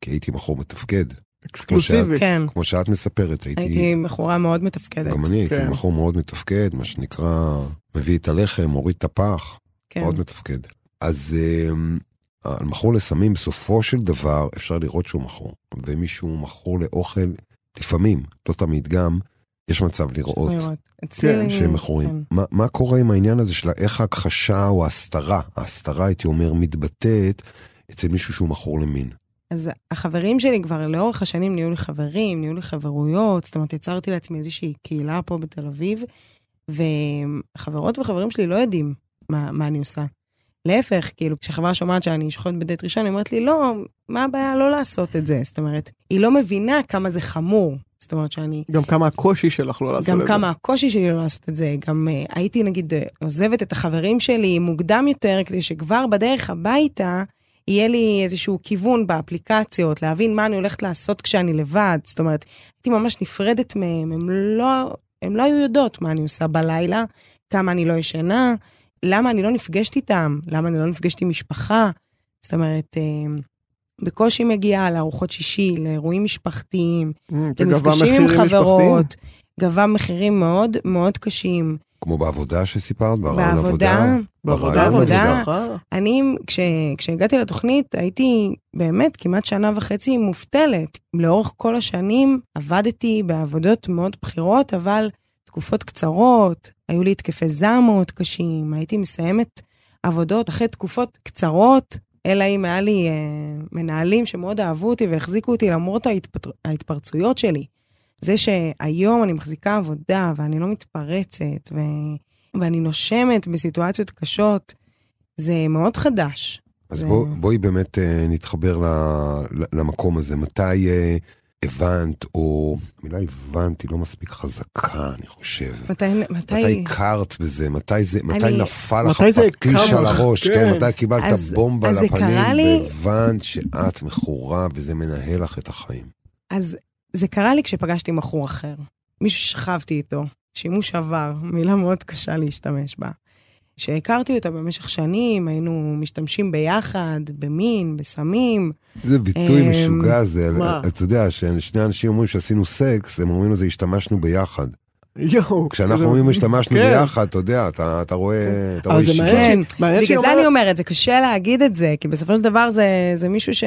כי הייתי מכור מתפקד.
אקסקלוסיבי.
כן,
כמו שאת מספרת, הייתי...
הייתי בחורה מאוד מתפקדת.
גם אני הייתי
כן.
מכור מאוד מתפקד, מה שנקרא, מביא את הלחם, מוריד את הפח,
כן.
מאוד מתפקד. אז אמ, על מכור לסמים, בסופו של דבר, אפשר לראות שהוא מכור. ומישהו מכור לאוכל, לפעמים, לא תמיד גם, יש מצב לראות.
כן,
שהם מכורים.
כן.
מה, מה קורה עם העניין הזה של איך ההכחשה או ההסתרה, ההסתרה, הייתי אומר, מתבטאת אצל מישהו שהוא מכור למין?
אז החברים שלי כבר לאורך השנים נהיו לי חברים, נהיו לי חברויות, זאת אומרת, יצרתי לעצמי איזושהי קהילה פה בתל אביב, וחברות וחברים שלי לא יודעים מה, מה אני עושה. להפך, כאילו, כשחברה שומעת שאני שוכבת בדייט ראשון, היא אומרת לי, לא, מה הבעיה לא לעשות את זה? זאת אומרת, היא לא מבינה כמה זה חמור. זאת אומרת שאני...
גם כמה הקושי שלך לא לעשות את
גם
זה.
כמה הקושי שלי לא לעשות את זה, גם uh, הייתי נגיד uh, עוזבת את החברים שלי מוקדם יותר, כדי שכבר בדרך הביתה יהיה לי איזשהו כיוון באפליקציות, להבין מה אני הולכת לעשות כשאני לבד. זאת אומרת, הייתי ממש נפרדת מהם, הם לא, הם לא היו יודעות מה אני עושה בלילה, כמה אני לא ישנה, למה אני לא נפגשת איתם, למה אני לא נפגשת עם משפחה. זאת אומרת, uh, בקושי מגיעה לארוחות שישי, לאירועים משפחתיים,
Mm, וגבה
למפגשים עם
מחירים משפחתיים.
חברות, גבה מחירים מאוד מאוד קשים.
כמו בעבודה שסיפרת, ברעיון
בעבודה,
עבודה?
בעבודה,
בעבודה. אני, כש, כשהגעתי לתוכנית, הייתי באמת כמעט שנה וחצי מובטלת. לאורך כל השנים עבדתי בעבודות מאוד בכירות, אבל תקופות קצרות, היו לי התקפי זעם מאוד קשים, הייתי מסיימת עבודות אחרי תקופות קצרות, אלא אם היה לי אה, מנהלים שמאוד אהבו אותי והחזיקו אותי למרות ההתפר... ההתפרצויות שלי. זה שהיום אני מחזיקה עבודה ואני לא מתפרצת ו... ואני נושמת בסיטואציות קשות, זה מאוד חדש.
אז
זה-
בוא, בואי באמת אה, נתחבר ל, ל- למקום הזה. מתי, אה, הבנת, או המילה הבנת היא לא מספיק חזקה, אני חושב.
מתי...
מתי
מתי...
הכרת בזה? מתי זה, מתי
אני-
נפל לך פטיש? על הראש?
כן.
כן, מתי קיבלת
אז-
בומבה
אז
לפנים,
לי-
והבנת שאת מכורה וזה מנהל לך את החיים.
אז זה קרה לי כשפגשתי בחור אחר. מישהו ששכבתי איתו, שימוש עבר, מילה מאוד קשה להשתמש בה. שהכרתי אותה במשך שנים, היינו משתמשים ביחד, במין, בסמים.
זה ביטוי
אמ,
משוגע זה? אתה יודע, ששני אנשים אומרים שעשינו סקס, הם אומרים לזה השתמשנו ביחד.
יואו.
כשאנחנו אומרים השתמשנו
כן.
ביחד, אתה יודע, אתה אתה רואה אתה
אבל
רואה
זה
שיטה.
מעניין
כן,
מעניין שהיא
בגלל זה אני אומרת, זה קשה להגיד את זה, כי בסופו של דבר זה, זה מישהו ש,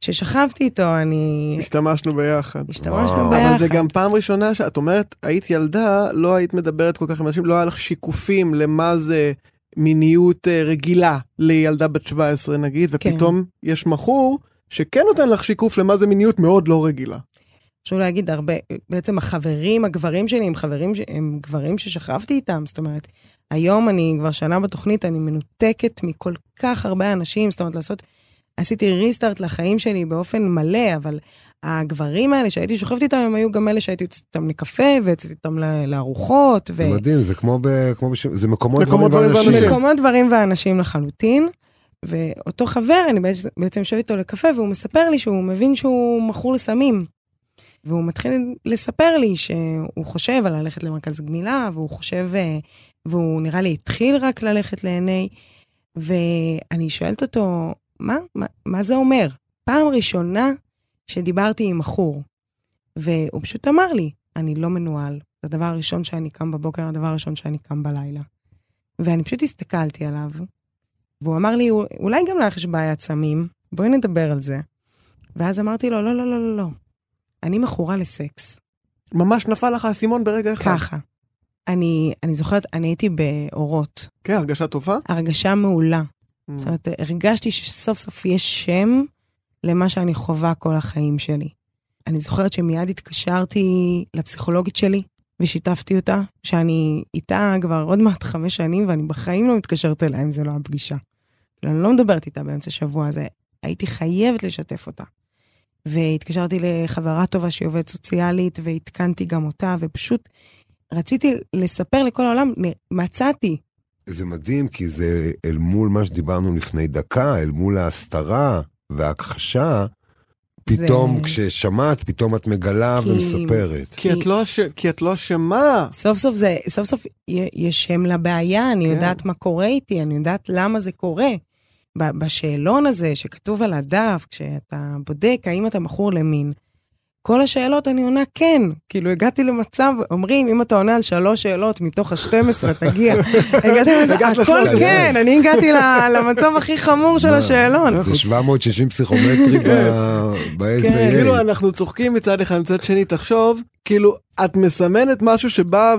ששכבתי איתו, אני...
השתמשנו ביחד.
השתמשנו
וואו.
ביחד.
אבל זה גם פעם ראשונה שאת אומרת, היית ילדה, לא היית מדברת כל כך עם אנשים, לא היה לך שיקופים למה זה מיניות אה, רגילה לילדה בת 17 נגיד,
כן.
ופתאום יש מכור שכן נותן לך שיקוף למה זה מיניות מאוד לא רגילה.
חשוב להגיד הרבה, בעצם החברים, הגברים שלי, הם חברים, הם גברים ששכבתי איתם, זאת אומרת, היום אני כבר שנה בתוכנית, אני מנותקת מכל כך הרבה אנשים, זאת אומרת, לעשות, עשיתי ריסטארט לחיים שלי באופן מלא, אבל הגברים האלה שהייתי שוכבת איתם, הם היו גם אלה שהייתי יוצאת איתם לקפה, ויוצאת איתם ל- לארוחות, ו...
זה מדהים, זה כמו ב... כמו בש... זה מקומות
מקומות
דברים
דברים
ואנשים.
ואנשים.
מקומות דברים ואנשים לחלוטין. ואותו חבר, אני בעצם- בעצם יושב איתו לקפה, והוא מספר לי שהוא מבין שהוא מכור לסמים. והוא מתחיל לספר לי שהוא חושב על ללכת למרכז גמילה, והוא חושב, אה, והוא נראה לי התחיל רק ללכת לעיני, ואני שואלת אותו, מה, מה, מה זה אומר? פעם ראשונה שדיברתי עם מכור, והוא פשוט אמר לי, אני לא מנוהל. זה הדבר הראשון שאני קם בבוקר, הדבר הראשון שאני קם בלילה. ואני פשוט הסתכלתי עליו, והוא אמר לי, אולי גם לך יש בעיית סמים, בואי נדבר על זה. ואז אמרתי לו, לא, לא, לא, לא, לא. אני מכורה לסקס.
ממש נפל לך האסימון ברגע אחד.
ככה. אני, אני זוכרת, אני הייתי באורות.
כן, הרגשה טובה.
הרגשה מעולה.
Mm.
זאת אומרת, הרגשתי שסוף סוף יש שם למה שאני חווה כל החיים שלי. אני זוכרת שמיד התקשרתי לפסיכולוגית שלי ושיתפתי אותה, שאני איתה כבר עוד מעט חמש שנים, ואני בחיים לא מתקשרת אליה אם זה לא הפגישה. כאילו, אני לא מדברת איתה באמצע שבוע הזה, הייתי חייבת לשתף אותה. והתקשרתי לחברה טובה שהיא עובדת סוציאלית, ועדכנתי גם אותה, ופשוט רציתי לספר לכל העולם, מצאתי,
זה מדהים, כי זה אל מול מה שדיברנו לפני דקה, אל מול ההסתרה וההכחשה, פתאום
זה-
כששמעת, פתאום את מגלה
כי-
ומספרת.
כי את לא כי את לא אשמה.
סוף סוף זה, סוף סוף יש שם לבעיה, אני
כן.
יודעת מה קורה איתי, אני יודעת למה זה קורה. בשאלון הזה שכתוב על הדף, כשאתה בודק האם אתה מכור למין, כל השאלות אני עונה כן. כאילו הגעתי למצב, אומרים, אם אתה עונה על שלוש שאלות מתוך ה-12, תגיע. הגעתי הכל. כן, אני הגעתי למצב הכי חמור של? השאלון.
זה 760 פסיכומטרי ב-SAA.
כאילו אנחנו צוחקים מצד אחד, מצד שני תחשוב, כאילו את מסמנת משהו שבא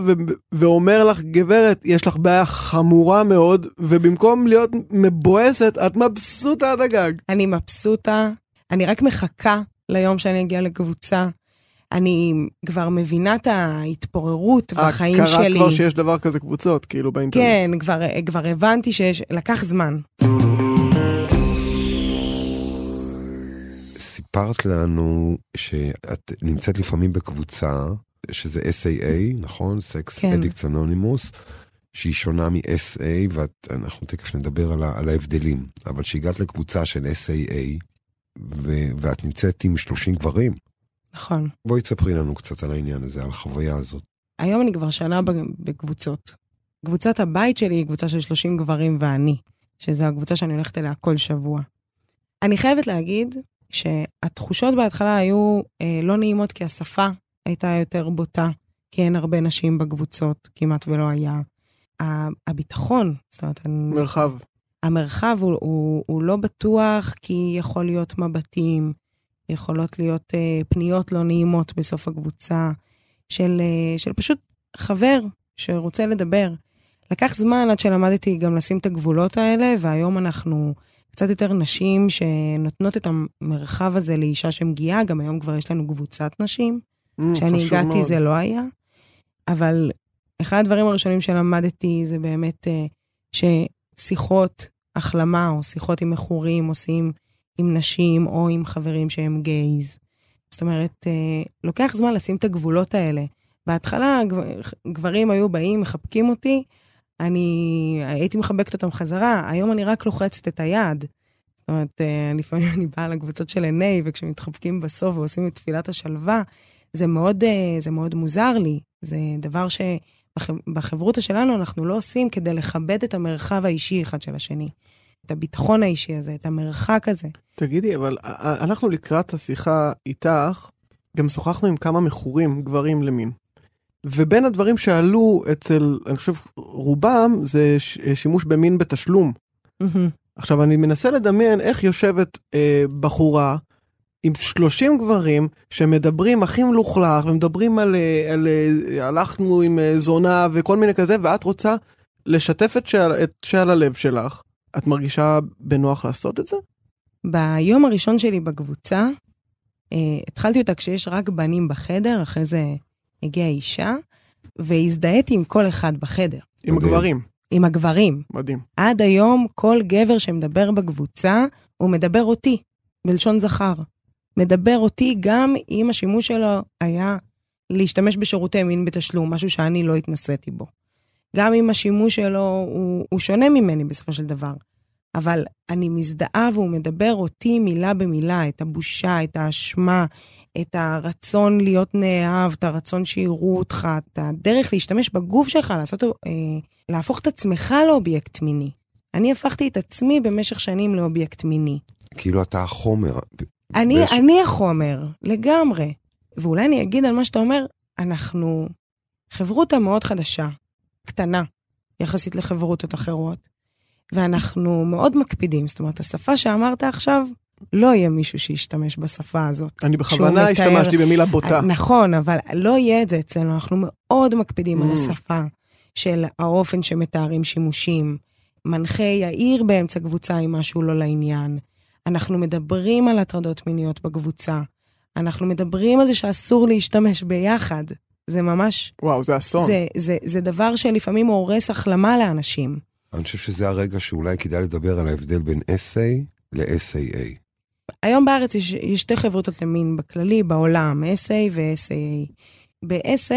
ואומר לך גברת יש לך בעיה חמורה מאוד ובמקום להיות מבואסת את מבסוטה עד הגג.
אני מבסוטה, אני רק מחכה ליום שאני אגיע לקבוצה. אני כבר מבינה את ההתפוררות בחיים
קרה
שלי.
כבר שיש דבר כזה קבוצות כאילו באינטרנט.
כן, כבר, כבר הבנתי שיש, לקח זמן.
סיפרת לנו שאת נמצאת לפעמים בקבוצה, שזה SAA, נכון? Sex
כן.
Addicts Anonymous, שהיא שונה מ-SA, ואנחנו תכף נדבר על, ה- על ההבדלים. אבל שהגעת לקבוצה של SAA, ו- ואת נמצאת עם 30 גברים.
נכון.
בואי תספרי לנו קצת על העניין הזה, על החוויה הזאת.
היום אני כבר שנה בקבוצות. קבוצת הבית שלי היא קבוצה של 30 גברים ואני, שזו הקבוצה שאני הולכת אליה כל שבוע. אני חייבת להגיד שהתחושות בהתחלה היו אה, לא נעימות כי השפה הייתה יותר בוטה, כי אין הרבה נשים בקבוצות, כמעט ולא היה. הביטחון, זאת אומרת, אני,
מרחב.
המרחב הוא, הוא, הוא לא בטוח כי יכול להיות מבטים, יכולות להיות אה, פניות לא נעימות בסוף הקבוצה, של, אה, של פשוט חבר שרוצה לדבר. לקח זמן עד שלמדתי גם לשים את הגבולות האלה, והיום אנחנו קצת יותר נשים שנותנות את המרחב הזה לאישה שמגיעה, גם היום כבר יש לנו קבוצת נשים.
Mm,
כשאני
חשוב
הגעתי
מאוד.
זה לא היה, אבל אחד הדברים הראשונים שלמדתי זה באמת אה, ששיחות החלמה או שיחות עם מכורים עושים עם נשים או עם חברים שהם גייז. זאת אומרת, אה, לוקח זמן לשים את הגבולות האלה. בהתחלה גברים היו באים, מחבקים אותי, אני הייתי מחבקת אותם חזרה, היום אני רק לוחצת את היד. זאת אומרת, אה, לפעמים אני באה לקבוצות של עיני, וכשמתחבקים בסוף ועושים את תפילת השלווה, זה מאוד, אה, זה מאוד מוזר לי. זה דבר שבחברותא שלנו אנחנו לא עושים כדי לכבד את המרחב האישי אחד של השני. את הביטחון האישי הזה, את המרחק הזה.
תגידי, אבל אנחנו לקראת השיחה איתך, גם שוחחנו עם כמה מכורים, גברים למין. ובין הדברים שעלו אצל, אני חושב, רובם, זה שימוש במין בתשלום. Mm-hmm. עכשיו, אני מנסה לדמיין איך יושבת אה, בחורה עם 30 גברים שמדברים הכי מלוכלך, ומדברים על, אה, על, על אה, הלכנו עם אה, זונה וכל מיני כזה, ואת רוצה לשתף את שעל, את שעל הלב שלך. את מרגישה בנוח לעשות את זה?
ביום הראשון שלי בקבוצה, אה, התחלתי אותה כשיש רק בנים בחדר, אחרי זה הגיעה אישה, והזדהיתי עם כל אחד בחדר.
עם הגברים.
עם הגברים.
מדהים.
עד היום, כל גבר שמדבר בקבוצה, הוא מדבר אותי, בלשון זכר. מדבר אותי גם אם השימוש שלו היה להשתמש בשירותי מין בתשלום, משהו שאני לא התנסיתי בו. גם אם השימוש שלו הוא, הוא שונה ממני בסופו של דבר. אבל אני מזדהה והוא מדבר אותי מילה במילה, את הבושה, את האשמה, את הרצון להיות נאהב, את הרצון שיראו אותך, את הדרך להשתמש בגוף שלך, לעשות, אה, להפוך את עצמך לאובייקט מיני. אני הפכתי את עצמי במשך שנים לאובייקט מיני.
כאילו אתה החומר.
אני, בש... אני החומר, לגמרי. ואולי אני אגיד על מה שאתה אומר, אנחנו חברותא מאוד חדשה, קטנה, יחסית לחברותות אחרות, ואנחנו מאוד מקפידים. זאת אומרת, השפה שאמרת עכשיו, לא יהיה מישהו שישתמש בשפה הזאת.
אני בכוונה השתמשתי במילה בוטה.
אה, נכון, אבל לא יהיה את זה אצלנו, אנחנו מאוד מקפידים mm. על השפה של האופן שמתארים שימושים. מנחה יאיר באמצע קבוצה עם משהו לא לעניין. אנחנו מדברים על הטרדות מיניות בקבוצה. אנחנו מדברים על זה שאסור להשתמש ביחד. זה ממש...
וואו, זה אסון.
זה, זה, זה דבר שלפעמים הורס החלמה לאנשים.
אני חושב שזה הרגע שאולי כדאי לדבר על ההבדל בין SA ל-SAA.
היום בארץ יש, יש שתי חברות למין בכללי, בעולם, SA ו-SAA. ב-SA,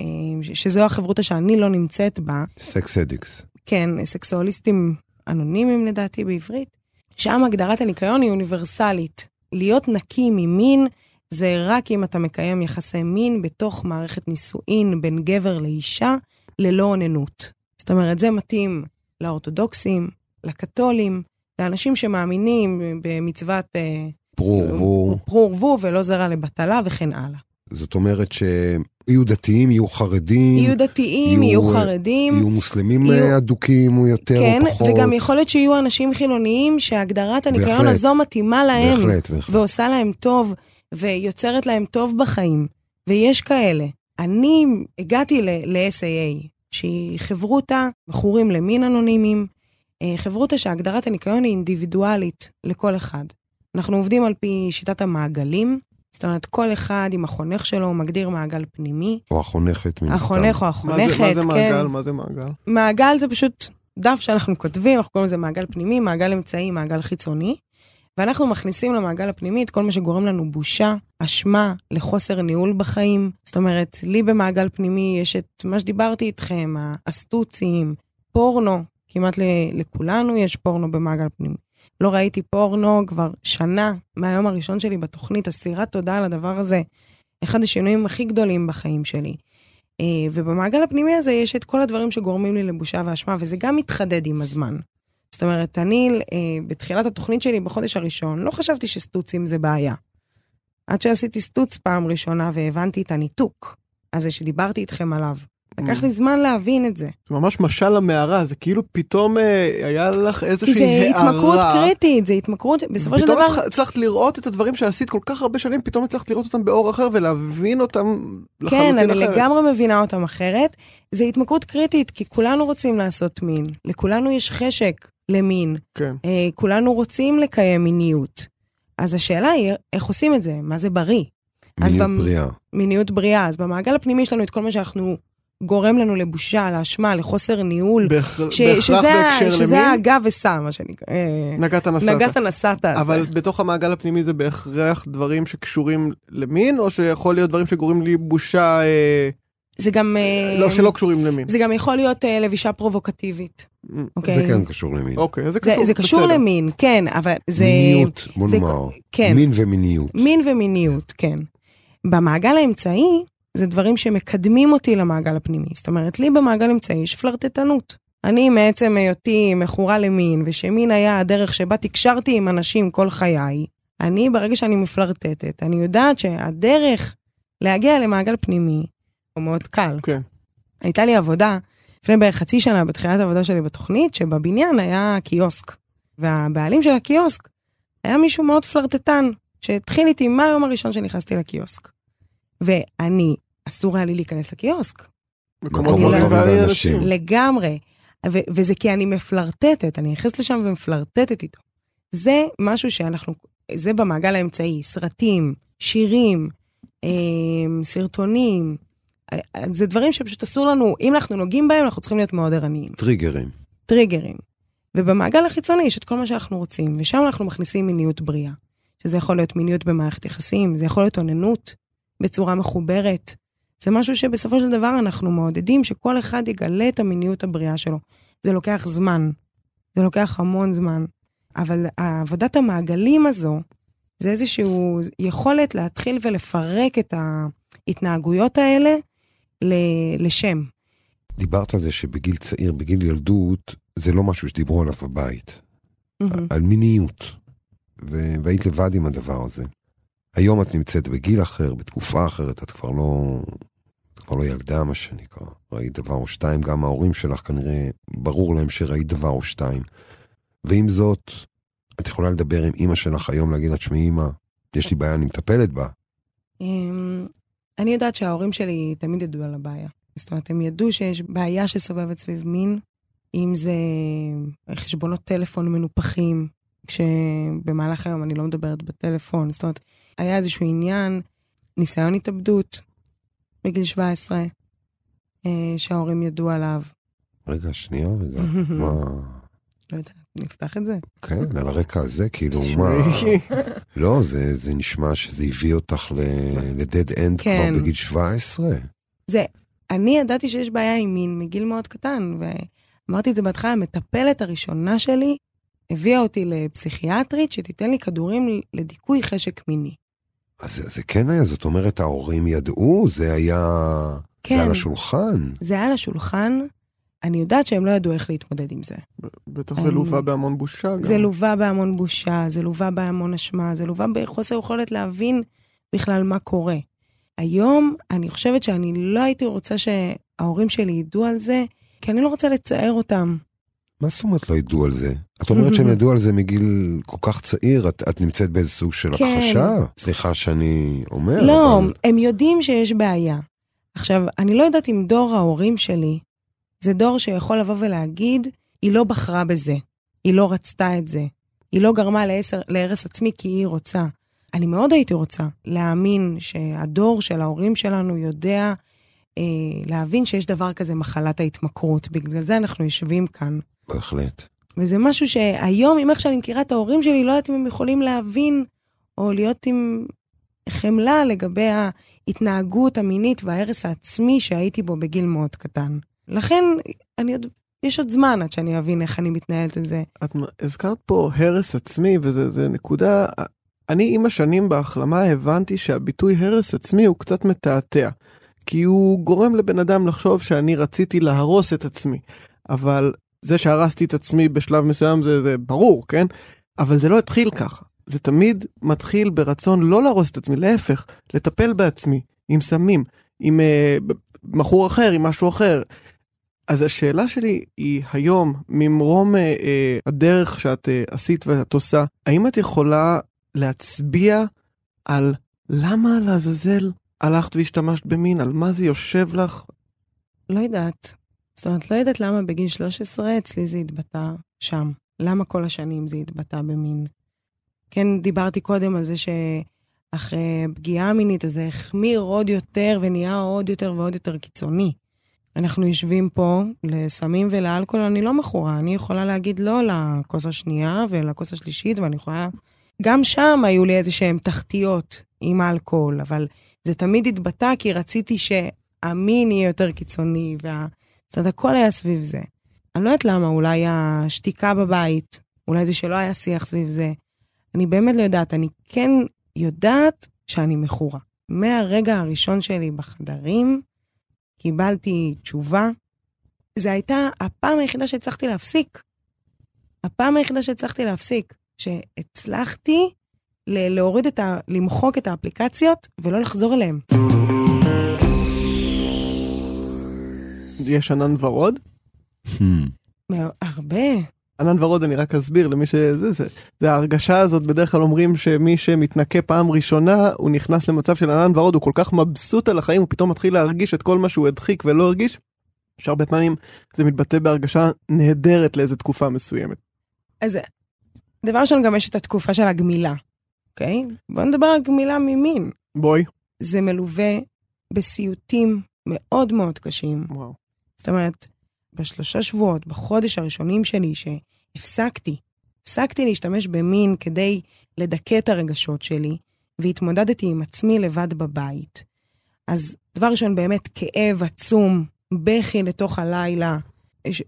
אה, שזו החברותה שאני לא נמצאת בה.
סקס אדיקס.
כן, סקסואליסטים אנונימיים לדעתי בעברית. שם הגדרת הניקיון היא אוניברסלית. להיות נקי ממין זה רק אם אתה מקיים יחסי מין בתוך מערכת נישואין בין גבר לאישה, ללא אוננות. זאת אומרת, זה מתאים לאורתודוקסים, לקתולים, לאנשים שמאמינים במצוות... אה,
פרו ורבו.
פרו ורבו ולא זרע לבטלה וכן הלאה.
זאת אומרת שיהיו דתיים, יהיו חרדים.
יהיו דתיים, יהיו, יהיו חרדים.
יהיו מוסלמים יהיו... אדוקים או יותר
כן,
או פחות.
כן, וגם יכול להיות שיהיו אנשים חילוניים שהגדרת הניקיון בהחלט, הזו מתאימה להם.
בהחלט, בהחלט.
ועושה להם טוב, ויוצרת להם טוב בחיים. ויש כאלה. אני הגעתי ל-SAA, שהיא חברותה, מכורים למין אנונימיים, אה, חברותה שהגדרת הניקיון היא אינדיבידואלית לכל אחד. אנחנו עובדים על פי שיטת המעגלים, זאת אומרת, כל אחד עם החונך שלו מגדיר מעגל פנימי.
או החונכת, מן
הסתם. החונך או החונכת,
מה זה, מה זה
כן.
מעגל? מה זה מעגל?
מעגל זה פשוט דף שאנחנו כותבים, אנחנו קוראים לזה מעגל פנימי, מעגל אמצעי, מעגל חיצוני. ואנחנו מכניסים למעגל הפנימי את כל מה שגורם לנו בושה, אשמה, לחוסר ניהול בחיים. זאת אומרת, לי במעגל פנימי יש את מה שדיברתי איתכם, האסטוצים, פורנו, כמעט לכולנו יש פורנו במעגל פנימי. לא ראיתי פורנו כבר שנה מהיום הראשון שלי בתוכנית, אסירת תודה על הדבר הזה. אחד השינויים הכי גדולים בחיים שלי. אה, ובמעגל הפנימי הזה יש את כל הדברים שגורמים לי לבושה ואשמה, וזה גם מתחדד עם הזמן. זאת אומרת, אני אה, בתחילת התוכנית שלי בחודש הראשון, לא חשבתי שסטוצים זה בעיה. עד שעשיתי סטוץ פעם ראשונה והבנתי את הניתוק הזה שדיברתי איתכם עליו. לקח לי זמן להבין את זה.
זה ממש משל למערה, זה כאילו פתאום אה, היה לך איזושהי הערה.
כי זה התמכרות קריטית, זה התמכרות, בסופו של דבר...
פתאום הצלחת לראות את הדברים שעשית כל כך הרבה שנים, פתאום הצלחת לראות אותם באור אחר ולהבין אותם לחלוטין
אחרת.
כן,
אני לגמרי מבינה אותם אחרת. זה התמכרות קריטית, כי כולנו רוצים לעשות מין. לכולנו יש חשק למין.
כן.
אה, כולנו רוצים לקיים מיניות. אז השאלה היא, איך עושים את זה? מה זה בריא?
מיניות במ... בריאה.
מיניות בריאה. אז במעגל הפנימי יש לנו את כל מה שאנחנו גורם לנו לבושה, לאשמה, לחוסר ניהול.
בהכ-
ש-
בהכרח
שזה,
בהקשר
שזה האגב ושם, מה שנקרא. אה,
נגעת נסעת.
נגעת נסעת. הזה.
אבל בתוך המעגל הפנימי זה בהכרח דברים שקשורים למין, או שיכול להיות דברים שגורמים לי בושה, אה,
זה גם... אה,
לא, שלא קשורים למין?
זה גם יכול להיות אה, לבישה פרובוקטיבית, אוקיי?
זה כן קשור למין.
אוקיי, אז זה
זה,
קשור,
זה קשור
בסדר.
למין, כן, אבל זה...
מיניות, בוא
זה-
נאמר.
כן.
מין ומיניות.
מין ומיניות, כן. במעגל האמצעי, זה דברים שמקדמים אותי למעגל הפנימי. זאת אומרת, לי במעגל אמצעי יש פלרטטנות. אני מעצם היותי מכורה למין, ושמין היה הדרך שבה תקשרתי עם אנשים כל חיי, אני, ברגע שאני מפלרטטת, אני יודעת שהדרך להגיע למעגל פנימי הוא מאוד קל.
כן.
הייתה לי עבודה, לפני בערך חצי שנה, בתחילת העבודה שלי בתוכנית, שבבניין היה קיוסק. והבעלים של הקיוסק היה מישהו מאוד פלרטטן, שהתחיל איתי מהיום הראשון שנכנסתי לקיוסק. ואני, אסור היה לי להיכנס לקיוסק.
מקומות
טובים
לאנשים.
לגמרי. ו- וזה כי אני מפלרטטת, אני נכנסת לשם ומפלרטטת איתו. זה משהו שאנחנו, זה במעגל האמצעי, סרטים, שירים, אה, סרטונים, אה, זה דברים שפשוט אסור לנו, אם אנחנו נוגעים בהם, אנחנו צריכים להיות מאוד ערניים.
טריגרים.
טריגרים. ובמעגל החיצוני יש את כל מה שאנחנו רוצים, ושם אנחנו מכניסים מיניות בריאה. שזה יכול להיות מיניות במערכת יחסים, זה יכול להיות אוננות בצורה מחוברת. זה משהו שבסופו של דבר אנחנו מעודדים שכל אחד יגלה את המיניות הבריאה שלו. זה לוקח זמן, זה לוקח המון זמן, אבל עבודת המעגלים הזו, זה איזושהי יכולת להתחיל ולפרק את ההתנהגויות האלה ל- לשם.
דיברת על זה שבגיל צעיר, בגיל ילדות, זה לא משהו שדיברו עליו בבית.
מהמם.
על מיניות. ו- והיית לבד עם הדבר הזה. היום את נמצאת בגיל אחר, בתקופה אחרת, את כבר לא... את כבר לא ילדה, מה שנקרא. ראית דבר או שתיים, גם ההורים שלך כנראה, ברור להם שראית דבר או שתיים. ועם זאת, את יכולה לדבר עם אימא שלך היום, להגיד לה, תשמעי אימא, יש לי בעיה, אני מטפלת בה.
אמ, אני יודעת שההורים שלי תמיד ידעו על הבעיה. זאת אומרת, הם ידעו שיש בעיה שסובבת סביב מין, אם זה חשבונות טלפון מנופחים, כשבמהלך היום אני לא מדברת בטלפון. זאת אומרת, היה איזשהו עניין, ניסיון התאבדות בגיל 17, אה, שההורים ידעו עליו.
רגע, שנייה, רגע. מה...
לא יודעת, נפתח את זה?
כן, על הרקע הזה, כאילו, מה... לא, זה, זה נשמע שזה הביא אותך לדד אנד
כן.
כבר בגיל 17.
זה, אני ידעתי שיש בעיה עם מין מגיל מאוד קטן, ואמרתי את זה בהתחלה, המטפלת הראשונה שלי הביאה אותי לפסיכיאטרית שתיתן לי כדורים לדיכוי חשק מיני.
אז זה, זה כן היה, זאת אומרת, ההורים ידעו, זה היה...
כן.
זה על השולחן.
זה היה על השולחן, אני יודעת שהם לא ידעו איך להתמודד עם זה.
בטח זה לווה בהמון בושה גם.
זה לווה בהמון בושה, זה לווה בהמון אשמה, זה לווה בחוסר יכולת להבין בכלל מה קורה. היום אני חושבת שאני לא הייתי רוצה שההורים שלי ידעו על זה, כי אני לא רוצה לצער אותם.
מה זאת אומרת לא ידעו על זה? את אומרת שהם ידעו על זה מגיל כל כך צעיר, את, את נמצאת באיזה סוג של
כן.
הכחשה? סליחה שאני אומר,
לא,
אבל...
הם יודעים שיש בעיה. עכשיו, אני לא יודעת אם דור ההורים שלי זה דור שיכול לבוא ולהגיד, היא לא בחרה בזה, היא לא רצתה את זה, היא לא גרמה לעשר, להרס עצמי כי היא רוצה. אני מאוד הייתי רוצה להאמין שהדור של ההורים שלנו יודע אה, להבין שיש דבר כזה מחלת ההתמכרות. בגלל זה אנחנו יושבים כאן.
בהחלט.
וזה משהו שהיום, עם איך שאני מכירה את ההורים שלי, לא יודעת אם הם יכולים להבין או להיות עם חמלה לגבי ההתנהגות המינית וההרס העצמי שהייתי בו בגיל מאוד קטן. לכן, אני עוד, יש עוד זמן עד שאני אבין איך אני מתנהלת על זה.
את הזכרת פה הרס עצמי, וזה נקודה... אני עם השנים בהחלמה הבנתי שהביטוי הרס עצמי הוא קצת מתעתע. כי הוא גורם לבן אדם לחשוב שאני רציתי להרוס את עצמי. אבל זה שהרסתי את עצמי בשלב מסוים זה, זה ברור, כן? אבל זה לא התחיל ככה. זה תמיד מתחיל ברצון לא להרוס את עצמי, להפך, לטפל בעצמי, עם סמים, עם אה, בחור אחר, עם משהו אחר. אז השאלה שלי היא היום, ממרום אה, אה, הדרך שאת אה, עשית ואת עושה, האם את יכולה להצביע על למה לעזאזל הלכת והשתמשת במין, על מה זה יושב לך?
לא יודעת. זאת אומרת, לא יודעת למה בגיל 13 אצלי זה התבטא שם. למה כל השנים זה התבטא במין. כן, דיברתי קודם על זה שאחרי פגיעה מינית, אז זה החמיר עוד יותר ונהיה עוד יותר ועוד יותר קיצוני. אנחנו יושבים פה לסמים ולאלכוהול, אני לא מכורה. אני יכולה להגיד לא לכוס השנייה ולכוס השלישית, ואני יכולה... גם שם היו לי איזה שהן תחתיות עם אלכוהול, אבל זה תמיד התבטא כי רציתי שהמין יהיה יותר קיצוני, וה... זאת אומרת, הכל היה סביב זה. אני לא יודעת למה, אולי השתיקה בבית, אולי זה שלא היה שיח סביב זה. אני באמת לא יודעת, אני כן יודעת שאני מכורה. מהרגע הראשון שלי בחדרים, קיבלתי תשובה. זו הייתה הפעם היחידה שהצלחתי להפסיק. הפעם היחידה שהצלחתי להפסיק. שהצלחתי להוריד את ה... למחוק את האפליקציות ולא לחזור אליהן.
יש ענן ורוד?
הרבה.
ענן ורוד, אני רק אסביר למי שזה, זה, זה ההרגשה הזאת, בדרך כלל אומרים שמי שמתנקה פעם ראשונה, הוא נכנס למצב של ענן ורוד, הוא כל כך מבסוט על החיים, הוא פתאום מתחיל להרגיש את כל מה שהוא הדחיק ולא הרגיש, שהרבה פעמים זה מתבטא בהרגשה נהדרת לאיזה תקופה מסוימת.
אז דבר ראשון, גם יש את התקופה של הגמילה, אוקיי? בואו נדבר על גמילה ממין.
בואי.
זה מלווה בסיוטים מאוד מאוד קשים.
וואו.
זאת אומרת, בשלושה שבועות, בחודש הראשונים שלי, שהפסקתי, הפסקתי להשתמש במין כדי לדכא את הרגשות שלי, והתמודדתי עם עצמי לבד בבית. אז דבר ראשון, באמת כאב עצום, בכי לתוך הלילה,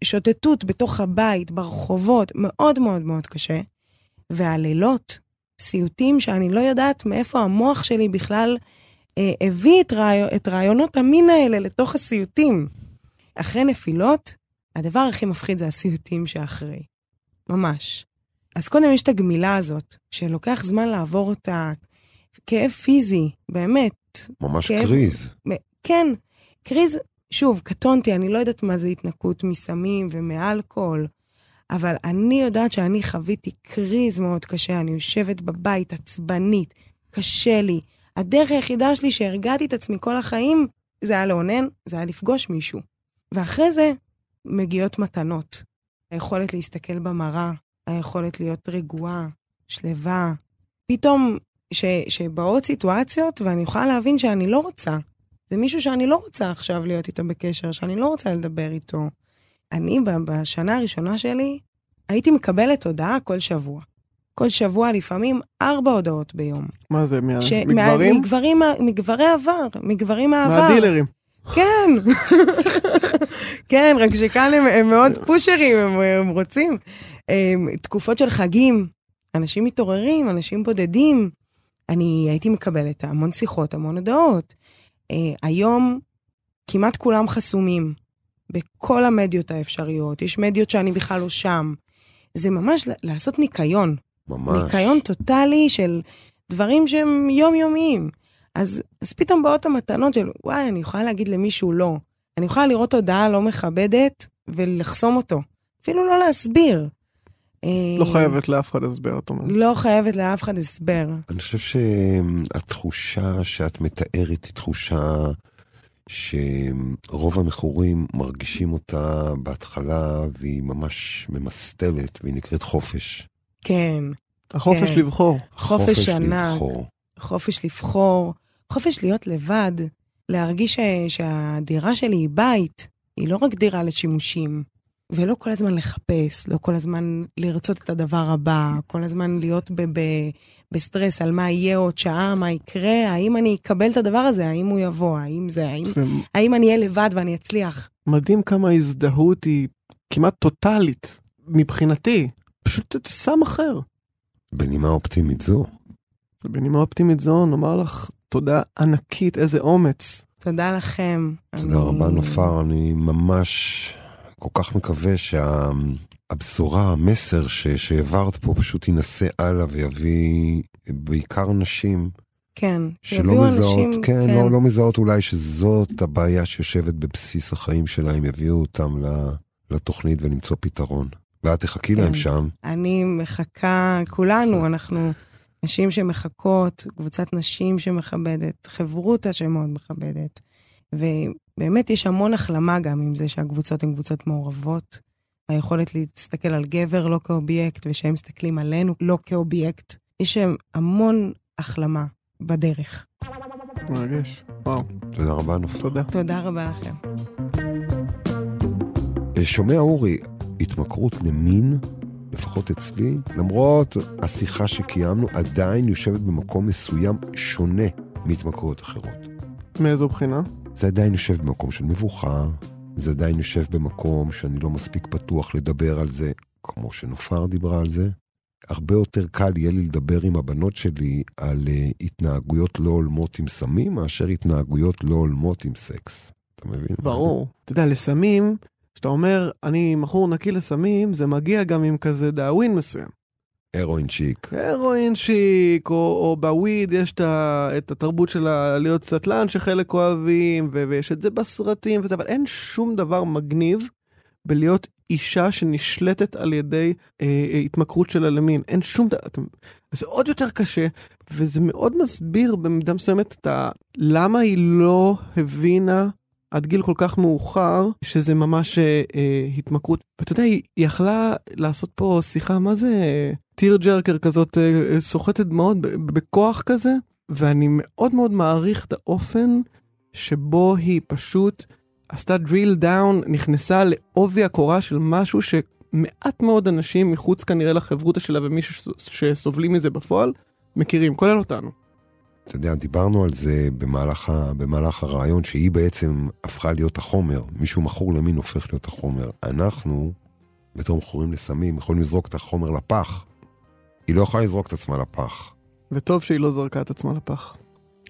שוטטות בתוך הבית, ברחובות, מאוד מאוד מאוד קשה. והלילות, סיוטים שאני לא יודעת מאיפה המוח שלי בכלל אה, הביא את, רעי... את רעיונות המין האלה לתוך הסיוטים. אחרי נפילות, הדבר הכי מפחיד זה הסיוטים שאחרי. ממש. אז קודם יש את הגמילה הזאת, שלוקח זמן לעבור אותה. כאב פיזי, באמת.
ממש
כאב-
קריז.
כן, קריז, שוב, קטונתי, אני לא יודעת מה זה התנקות מסמים ומאלכוהול, אבל אני יודעת שאני חוויתי קריז מאוד קשה, אני יושבת בבית עצבנית, קשה לי. הדרך היחידה שלי שהרגעתי את עצמי כל החיים, זה היה לאונן, זה היה לפגוש מישהו. ואחרי זה מגיעות מתנות. היכולת להסתכל במראה, היכולת להיות רגועה, שלווה. פתאום ש, שבאות סיטואציות ואני יכולה להבין שאני לא רוצה. זה מישהו שאני לא רוצה עכשיו להיות איתו בקשר, שאני לא רוצה לדבר איתו. אני בשנה הראשונה שלי הייתי מקבלת הודעה כל שבוע. כל שבוע, לפעמים ארבע הודעות ביום.
מה זה, מה-
ש-
מגברים?
מגברים, מגברי עבר, מגברים מהעבר.
מהדילרים.
כן, כן, רק שכאן הם, הם מאוד פושרים, הם, הם רוצים. הם, תקופות של חגים, אנשים מתעוררים, אנשים בודדים. אני הייתי מקבלת המון שיחות, המון הודעות. אה, היום כמעט כולם חסומים בכל המדיות האפשריות. יש מדיות שאני בכלל לא שם. זה ממש לעשות ניקיון.
ממש.
ניקיון טוטאלי של דברים שהם יומיומיים. אז, אז פתאום באות המתנות של, וואי, אני יכולה להגיד למישהו לא. אני יכולה לראות הודעה לא מכבדת ולחסום אותו. אפילו לא להסביר.
לא חייבת לאף אחד הסבר, את אומרת.
לא חייבת לאף אחד הסבר.
אני חושב שהתחושה שאת מתארת היא תחושה שרוב המכורים מרגישים אותה בהתחלה והיא ממש ממסטלת והיא נקראת חופש.
כן,
החופש
כן.
לבחור.
חופש ענק,
לבחור.
חופש לבחור, חופש להיות לבד, להרגיש ש, שהדירה שלי היא בית, היא לא רק דירה לשימושים. ולא כל הזמן לחפש, לא כל הזמן לרצות את הדבר הבא, כל הזמן להיות ב- ב- בסטרס על מה יהיה עוד שעה, מה יקרה, האם אני אקבל את הדבר הזה, האם הוא יבוא, האם זה, האם,
זה
האם אני אהיה לבד ואני אצליח.
מדהים כמה ההזדהות היא כמעט טוטאלית, מבחינתי. פשוט סם אחר.
בנימה אופטימית זו,
בנימה אופטימית זו, נאמר לך תודה ענקית, איזה אומץ.
תודה לכם.
תודה רבה נופר, אני ממש כל כך מקווה שהבשורה, המסר ש- שהעברת פה פשוט ינסה הלאה ויביא בעיקר נשים
כן,
שלא
שיביאו
מזהות,
אנשים,
כן, לא, לא מזהות אולי שזאת הבעיה שיושבת בבסיס החיים שלהם, יביאו אותם לתוכנית ולמצוא פתרון. ואת תחכי
כן.
להם שם.
אני מחכה, כולנו, אנחנו נשים שמחכות, קבוצת נשים שמכבדת, חברותה שמאוד מכבדת. ובאמת יש המון החלמה גם עם זה שהקבוצות הן קבוצות מעורבות. היכולת להסתכל על גבר לא כאובייקט, ושהם מסתכלים עלינו לא כאובייקט. יש שם המון החלמה בדרך.
מרגש. וואו,
תודה רבה, נופר.
תודה.
תודה רבה לכם.
שומע אורי, התמכרות למין, לפחות אצלי, למרות השיחה שקיימנו, עדיין יושבת במקום מסוים שונה מהתמכרויות אחרות.
מאיזו בחינה?
זה עדיין יושב במקום של מבוכה, זה עדיין יושב במקום שאני לא מספיק פתוח לדבר על זה, כמו שנופר דיברה על זה. הרבה יותר קל יהיה לי לדבר עם הבנות שלי על uh, התנהגויות לא הולמות עם סמים, מאשר התנהגויות לא הולמות עם סקס. אתה מבין?
ברור. אתה יודע, לסמים, כשאתה אומר, אני מכור נקי לסמים, זה מגיע גם עם כזה דאווין מסוים.
הרואין שיק.
הרואין שיק, או, או בוויד יש את התרבות של להיות סטלן שחלק אוהבים, ו- ויש את זה בסרטים וזה, אבל אין שום דבר מגניב בלהיות אישה שנשלטת על ידי אה, אה, התמכרות שלה למין. אין שום דבר, זה עוד יותר קשה, וזה מאוד מסביר במידה מסוימת את ה... למה היא לא הבינה עד גיל כל כך מאוחר, שזה ממש אה, אה, התמכרות. ואתה יודע, היא יכלה לעשות פה שיחה, מה זה טיר ג'רקר כזאת, אה, סוחטת דמעות בכוח כזה, ואני מאוד מאוד מעריך את האופן שבו היא פשוט עשתה drill down, נכנסה לעובי הקורה של משהו שמעט מאוד אנשים מחוץ כנראה לחברותא שלה ומי שסובלים מזה בפועל, מכירים, כולל אותנו.
אתה יודע, דיברנו על זה במהלך, ה, במהלך הרעיון, שהיא בעצם הפכה להיות החומר. מישהו מכור למין הופך להיות החומר. אנחנו, בתור מכורים לסמים, יכולים לזרוק את החומר לפח. היא לא יכולה לזרוק את עצמה לפח.
וטוב שהיא לא זרקה את עצמה לפח.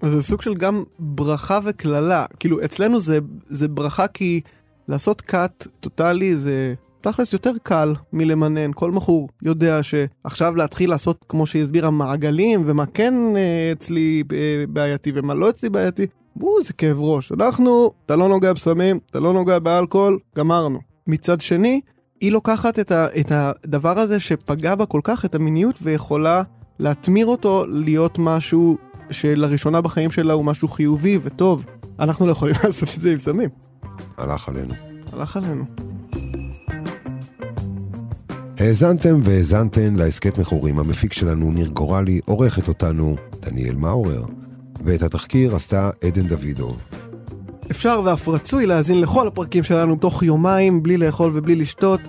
אז זה סוג של גם ברכה וקללה. כאילו, אצלנו זה, זה ברכה כי לעשות קאט טוטאלי זה תכלס יותר קל מלמנן. כל מכור יודע שעכשיו להתחיל לעשות, כמו שהיא הסבירה, מעגלים, ומה כן אה, אצלי אה, בעייתי ומה לא אצלי בעייתי, בואו, זה כאב ראש. אנחנו, אתה לא נוגע בסמים, אתה לא נוגע באלכוהול, גמרנו. מצד שני, היא לוקחת את, ה, את הדבר הזה שפגע בה כל כך, את המיניות, ויכולה להתמיר אותו להיות משהו שלראשונה בחיים שלה הוא משהו חיובי וטוב. אנחנו לא יכולים לעשות את זה עם סמים.
הלך עלינו.
הלך עלינו.
האזנתם והאזנתן להסכת מכורים. המפיק שלנו ניר גורלי, עורכת אותנו דניאל מאורר, ואת התחקיר עשתה עדן דוידוב.
אפשר ואף רצוי להאזין לכל הפרקים שלנו תוך יומיים, בלי לאכול ובלי לשתות,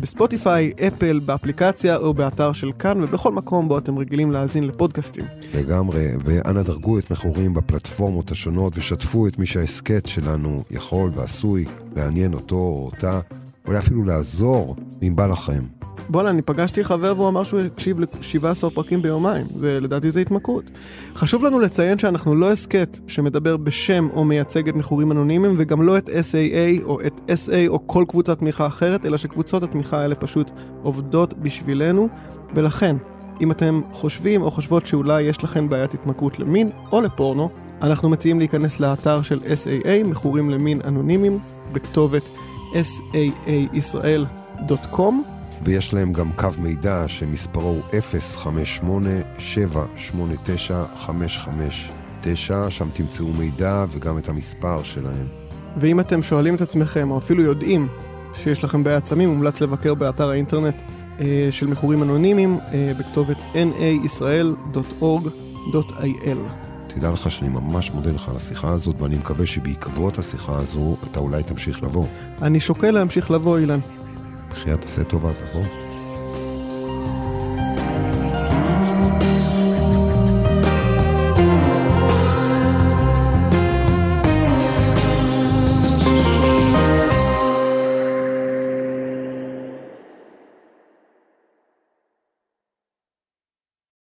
בספוטיפיי, אפל, באפליקציה או באתר של כאן, ובכל מקום בו אתם רגילים להאזין לפודקאסטים.
לגמרי, ואנא דרגו את מכורים בפלטפורמות השונות, ושתפו את מי שההסכת שלנו יכול ועשוי לעניין אותו או אותה, אולי אפילו לעזור, אם בא לכם.
בואנה, אני פגשתי חבר והוא אמר שהוא הקשיב ל-17 פרקים ביומיים. זה, לדעתי זה התמכרות. חשוב לנו לציין שאנחנו לא הסכת שמדבר בשם או מייצג את מכורים אנונימיים, וגם לא את SAA או את SA או כל קבוצת תמיכה אחרת, אלא שקבוצות התמיכה האלה פשוט עובדות בשבילנו, ולכן, אם אתם חושבים או חושבות שאולי יש לכם בעיית התמכרות למין או לפורנו, אנחנו מציעים להיכנס לאתר של SAA, מכורים למין אנונימיים, בכתובת saaisrael.com.
ויש להם גם קו מידע שמספרו הוא 058-789-559, שם תמצאו מידע וגם את המספר שלהם.
ואם אתם שואלים את עצמכם, או אפילו יודעים שיש לכם בעיית סמים, מומלץ לבקר באתר האינטרנט אה, של מכורים אנונימיים אה, בכתובת naisrael.org.il.
תדע לך שאני ממש מודה לך על השיחה הזאת, ואני מקווה שבעקבות השיחה הזו אתה אולי תמשיך לבוא.
אני שוקל להמשיך לבוא, אילן.
בחייאת עשה טובה, תבוא.